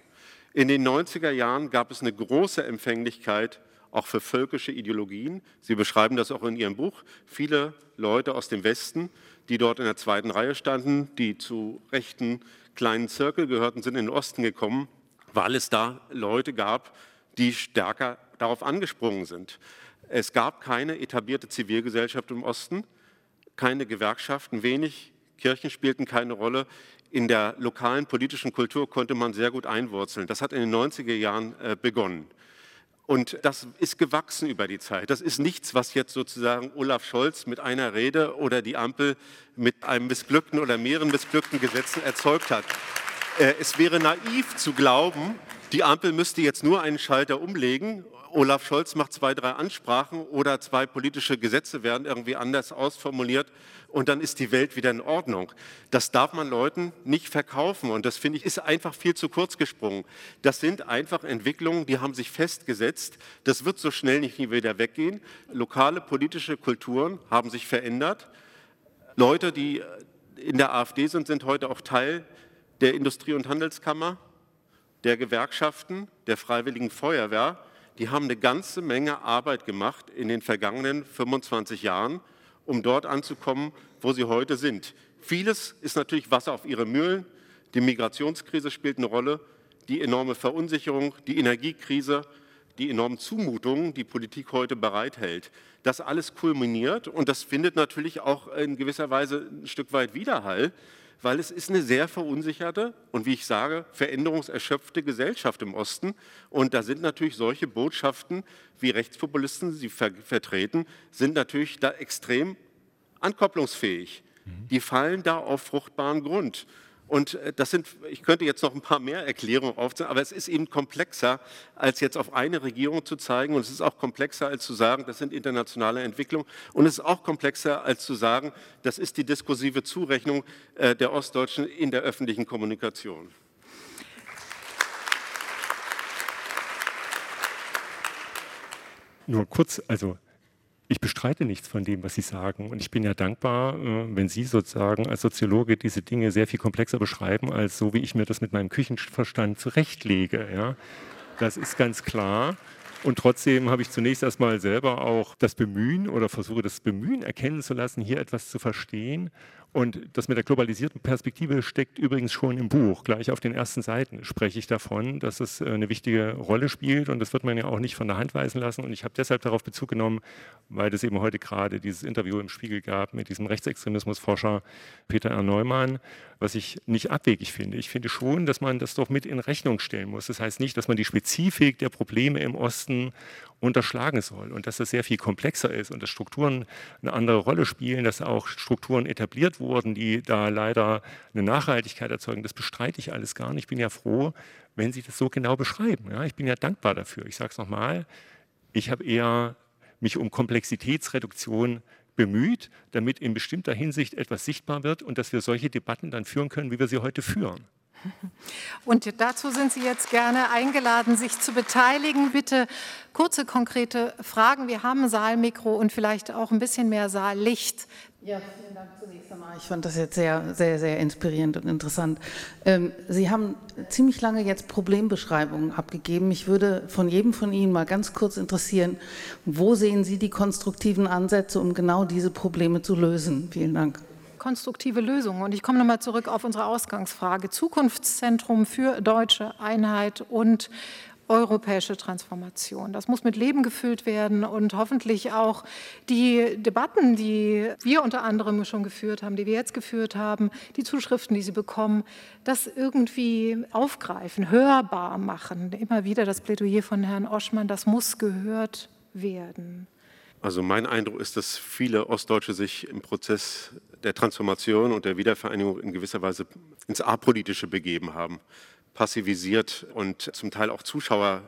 In den 90er Jahren gab es eine große Empfänglichkeit auch für völkische Ideologien. Sie beschreiben das auch in Ihrem Buch. Viele Leute aus dem Westen die dort in der zweiten Reihe standen, die zu rechten kleinen Zirkel gehörten, sind in den Osten gekommen, weil es da Leute gab, die stärker darauf angesprungen sind. Es gab keine etablierte Zivilgesellschaft im Osten, keine Gewerkschaften, wenig Kirchen spielten keine Rolle. In der lokalen politischen Kultur konnte man sehr gut einwurzeln. Das hat in den 90er Jahren äh, begonnen. Und das ist gewachsen über die Zeit. Das ist nichts, was jetzt sozusagen Olaf Scholz mit einer Rede oder die Ampel mit einem missglückten oder mehreren missglückten Gesetzen erzeugt hat. Äh, es wäre naiv zu glauben, die Ampel müsste jetzt nur einen Schalter umlegen. Olaf Scholz macht zwei, drei Ansprachen oder zwei politische Gesetze werden irgendwie anders ausformuliert und dann ist die Welt wieder in Ordnung. Das darf man Leuten nicht verkaufen und das finde ich ist einfach viel zu kurz gesprungen. Das sind einfach Entwicklungen, die haben sich festgesetzt. Das wird so schnell nicht wieder weggehen. Lokale politische Kulturen haben sich verändert. Leute, die in der AfD sind, sind heute auch Teil der Industrie- und Handelskammer, der Gewerkschaften, der Freiwilligen Feuerwehr. Die haben eine ganze Menge Arbeit gemacht in den vergangenen 25 Jahren um dort anzukommen, wo sie heute sind. Vieles ist natürlich Wasser auf ihre Mühlen. Die Migrationskrise spielt eine Rolle, die enorme Verunsicherung, die Energiekrise, die enormen Zumutungen, die Politik heute bereithält. Das alles kulminiert und das findet natürlich auch in gewisser Weise ein Stück weit Widerhall weil es ist eine sehr verunsicherte und wie ich sage, veränderungserschöpfte Gesellschaft im Osten. Und da sind natürlich solche Botschaften, wie Rechtspopulisten sie ver vertreten, sind natürlich da extrem ankopplungsfähig. Mhm. Die fallen da auf fruchtbaren Grund. Und äh, das sind, ich könnte jetzt noch ein paar mehr Erklärungen aufzeigen, aber es ist eben komplexer, als jetzt auf eine Regierung zu zeigen. Und es ist auch komplexer, als zu sagen, das sind internationale Entwicklungen. Und es ist auch komplexer, als zu sagen, das ist die diskursive Zurechnung äh, der Ostdeutschen in der öffentlichen Kommunikation. Nur kurz, also ich bestreite nichts von dem, was Sie sagen. Und ich bin ja dankbar, äh, wenn Sie sozusagen als Soziologe diese Dinge sehr viel komplexer beschreiben, als so, wie ich mir das mit meinem Küchenverstand zurechtlege. Ja? Das ist ganz klar. Und trotzdem habe ich zunächst erstmal selber auch das Bemühen oder versuche das Bemühen erkennen zu lassen, hier etwas zu verstehen und das mit der globalisierten Perspektive steckt übrigens schon im Buch. Gleich auf den ersten Seiten spreche ich davon, dass es äh, eine wichtige Rolle spielt und das wird man ja auch nicht von der Hand weisen lassen. Und ich habe deshalb darauf Bezug genommen, weil es eben heute gerade dieses Interview im Spiegel gab mit diesem Rechtsextremismusforscher Peter R. Neumann, was ich nicht abwegig finde. Ich finde schon, dass man das doch mit in Rechnung stellen muss. Das heißt nicht, dass man die Spezifik der Probleme im Osten unterschlagen soll und dass das sehr viel komplexer ist und dass Strukturen eine andere Rolle spielen, dass auch Strukturen etabliert wurden, die da leider eine Nachhaltigkeit erzeugen. Das bestreite ich alles gar nicht. Ich bin ja froh, wenn Sie das so genau beschreiben. Ja, ich bin ja dankbar dafür. Ich sage es nochmal, ich habe eher mich um Komplexitätsreduktion bemüht, damit in bestimmter Hinsicht etwas sichtbar wird und dass wir solche Debatten dann führen können, wie wir sie heute führen. Und dazu sind Sie jetzt gerne eingeladen, sich zu beteiligen. Bitte kurze, konkrete Fragen. Wir haben Saalmikro und vielleicht auch ein bisschen mehr Saallicht. Ja, vielen Dank zunächst einmal. Ich fand das jetzt sehr, sehr, sehr inspirierend und interessant. Ähm, Sie haben ziemlich lange jetzt Problembeschreibungen abgegeben. Mich würde von jedem von Ihnen mal ganz kurz interessieren, wo sehen Sie die konstruktiven Ansätze, um genau diese Probleme zu lösen? Vielen Dank konstruktive Lösungen. Und ich komme nochmal zurück auf unsere Ausgangsfrage. Zukunftszentrum für deutsche Einheit und europäische Transformation. Das muss mit Leben gefüllt werden und hoffentlich auch die Debatten, die wir unter anderem schon geführt haben, die wir jetzt geführt haben, die Zuschriften, die Sie bekommen, das irgendwie aufgreifen, hörbar machen. Immer wieder das Plädoyer von Herrn Oschmann, das muss gehört werden. Also mein Eindruck ist, dass viele Ostdeutsche sich im Prozess der Transformation und der Wiedervereinigung in gewisser Weise ins Apolitische begeben haben passivisiert und zum Teil auch Zuschauer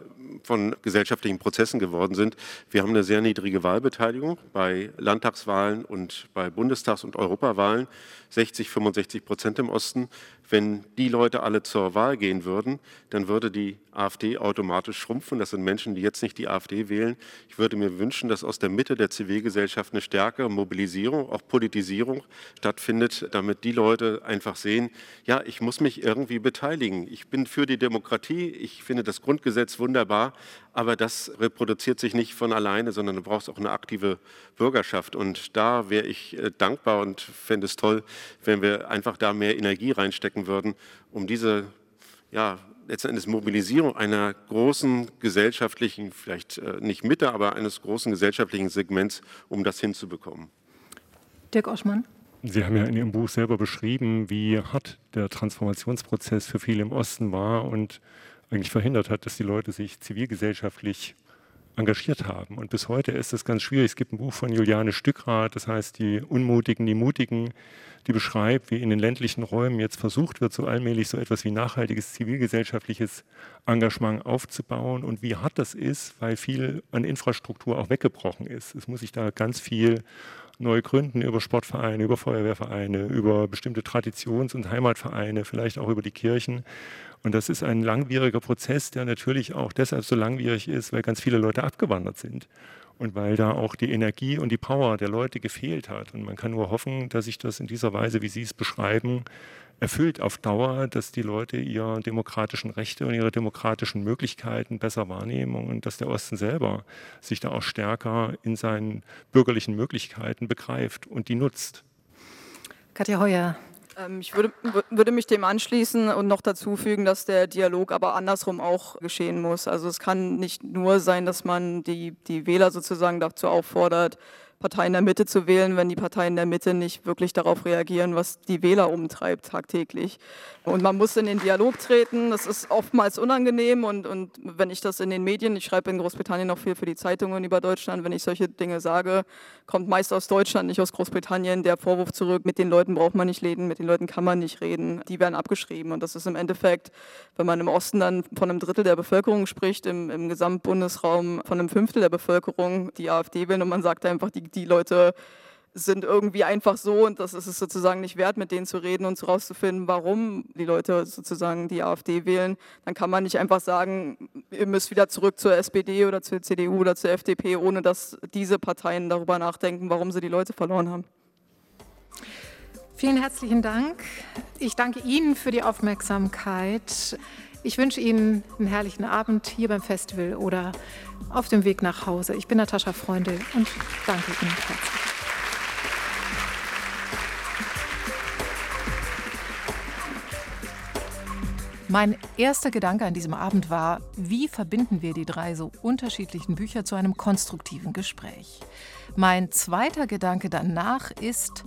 von gesellschaftlichen Prozessen geworden sind. Wir haben eine sehr niedrige Wahlbeteiligung bei Landtagswahlen und bei Bundestags- und Europawahlen, 60, 65 Prozent im Osten. Wenn die Leute alle zur Wahl gehen würden, dann würde die AfD automatisch schrumpfen. Das sind Menschen, die jetzt nicht die AfD wählen. Ich würde mir wünschen, dass aus der Mitte der Zivilgesellschaft eine stärkere Mobilisierung, auch Politisierung stattfindet, damit die Leute einfach sehen, ja, ich muss mich irgendwie beteiligen. Ich bin für die Demokratie, ich finde das Grundgesetz wunderbar, aber das reproduziert sich nicht von alleine, sondern du brauchst auch eine aktive Bürgerschaft. Und da wäre ich äh, dankbar und fände es toll, wenn wir einfach da mehr Energie reinstecken würden, um diese ja, letzten Endes Mobilisierung einer großen gesellschaftlichen, vielleicht äh, nicht Mitte, aber eines großen gesellschaftlichen Segments, um das hinzubekommen. Dirk Oschmann. Sie haben ja in Ihrem Buch selber beschrieben, wie hart der Transformationsprozess für viele im Osten war und eigentlich verhindert hat, dass die Leute sich zivilgesellschaftlich engagiert haben. Und bis heute ist das ganz schwierig. Es gibt ein Buch von Juliane Stückrath, das heißt Die Unmutigen, die Mutigen, die beschreibt, wie in den ländlichen Räumen jetzt versucht wird, so allmählich so etwas wie nachhaltiges zivilgesellschaftliches Engagement aufzubauen und wie hart das ist, weil viel an Infrastruktur auch weggebrochen ist. Es muss sich da ganz viel neu gründen über Sportvereine, über Feuerwehrvereine, über bestimmte Traditions- und Heimatvereine, vielleicht auch über die Kirchen. Und das ist ein langwieriger Prozess, der natürlich auch deshalb so langwierig ist, weil ganz viele Leute abgewandert sind und weil da auch die Energie und die Power der Leute gefehlt hat. Und man kann nur hoffen, dass sich das in dieser Weise, wie Sie es beschreiben, erfüllt auf Dauer, dass die Leute ihre demokratischen Rechte und ihre demokratischen Möglichkeiten besser wahrnehmen und dass der Osten selber sich da auch stärker in seinen bürgerlichen Möglichkeiten begreift und die nutzt. Katja Heuer, ähm, ich würde, würde, mich dem anschließen und noch dazu fügen, dass der Dialog aber andersrum auch geschehen muss. Also es kann nicht nur sein, dass man die, die Wähler sozusagen dazu auffordert, Parteien der Mitte zu wählen, wenn die Parteien der Mitte nicht wirklich darauf reagieren, was die Wähler umtreibt tagtäglich. Und man muss in den Dialog treten. Das ist oftmals unangenehm und, und wenn ich das in den Medien, ich schreibe in Großbritannien noch viel für die Zeitungen über Deutschland, wenn ich solche Dinge sage, kommt meist aus Deutschland, nicht aus Großbritannien der Vorwurf zurück, mit den Leuten braucht man nicht reden, mit den Leuten kann man nicht reden. Die werden abgeschrieben und das ist im Endeffekt, wenn man im Osten dann von einem Drittel der Bevölkerung spricht, im, im Gesamtbundesraum von einem Fünftel der Bevölkerung die AfD wählen und man sagt einfach, die die Leute sind irgendwie einfach so und das ist es sozusagen nicht wert, mit denen zu reden und herauszufinden, warum die Leute sozusagen die AfD wählen. Dann kann man nicht einfach sagen, ihr müsst wieder zurück zur SPD oder zur CDU oder zur FDP, ohne dass diese Parteien darüber nachdenken, warum sie die Leute verloren haben. Vielen herzlichen Dank. Ich danke Ihnen für die Aufmerksamkeit. Ich wünsche Ihnen einen herrlichen Abend hier beim Festival oder auf dem Weg nach Hause. Ich bin Natascha Freundl und danke Ihnen herzlich. Mein erster Gedanke an diesem Abend war, wie verbinden wir die drei so unterschiedlichen Bücher zu einem konstruktiven Gespräch? Mein zweiter Gedanke danach ist,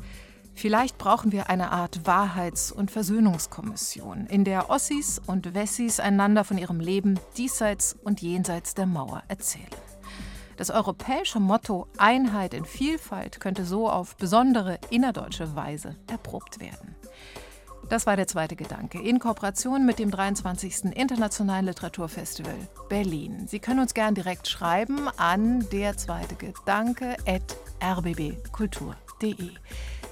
Vielleicht brauchen wir eine Art Wahrheits- und Versöhnungskommission, in der Ossis und Wessis einander von ihrem Leben diesseits und jenseits der Mauer erzählen. Das europäische Motto Einheit in Vielfalt könnte so auf besondere innerdeutsche Weise erprobt werden. Das war der zweite Gedanke in Kooperation mit dem 23. Internationalen Literaturfestival Berlin. Sie können uns gern direkt schreiben an der zweite Gedanke at rbbkultur.de.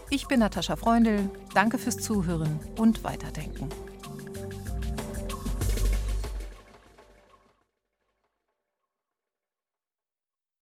Ich bin Natascha Freundl. Danke fürs Zuhören und Weiterdenken.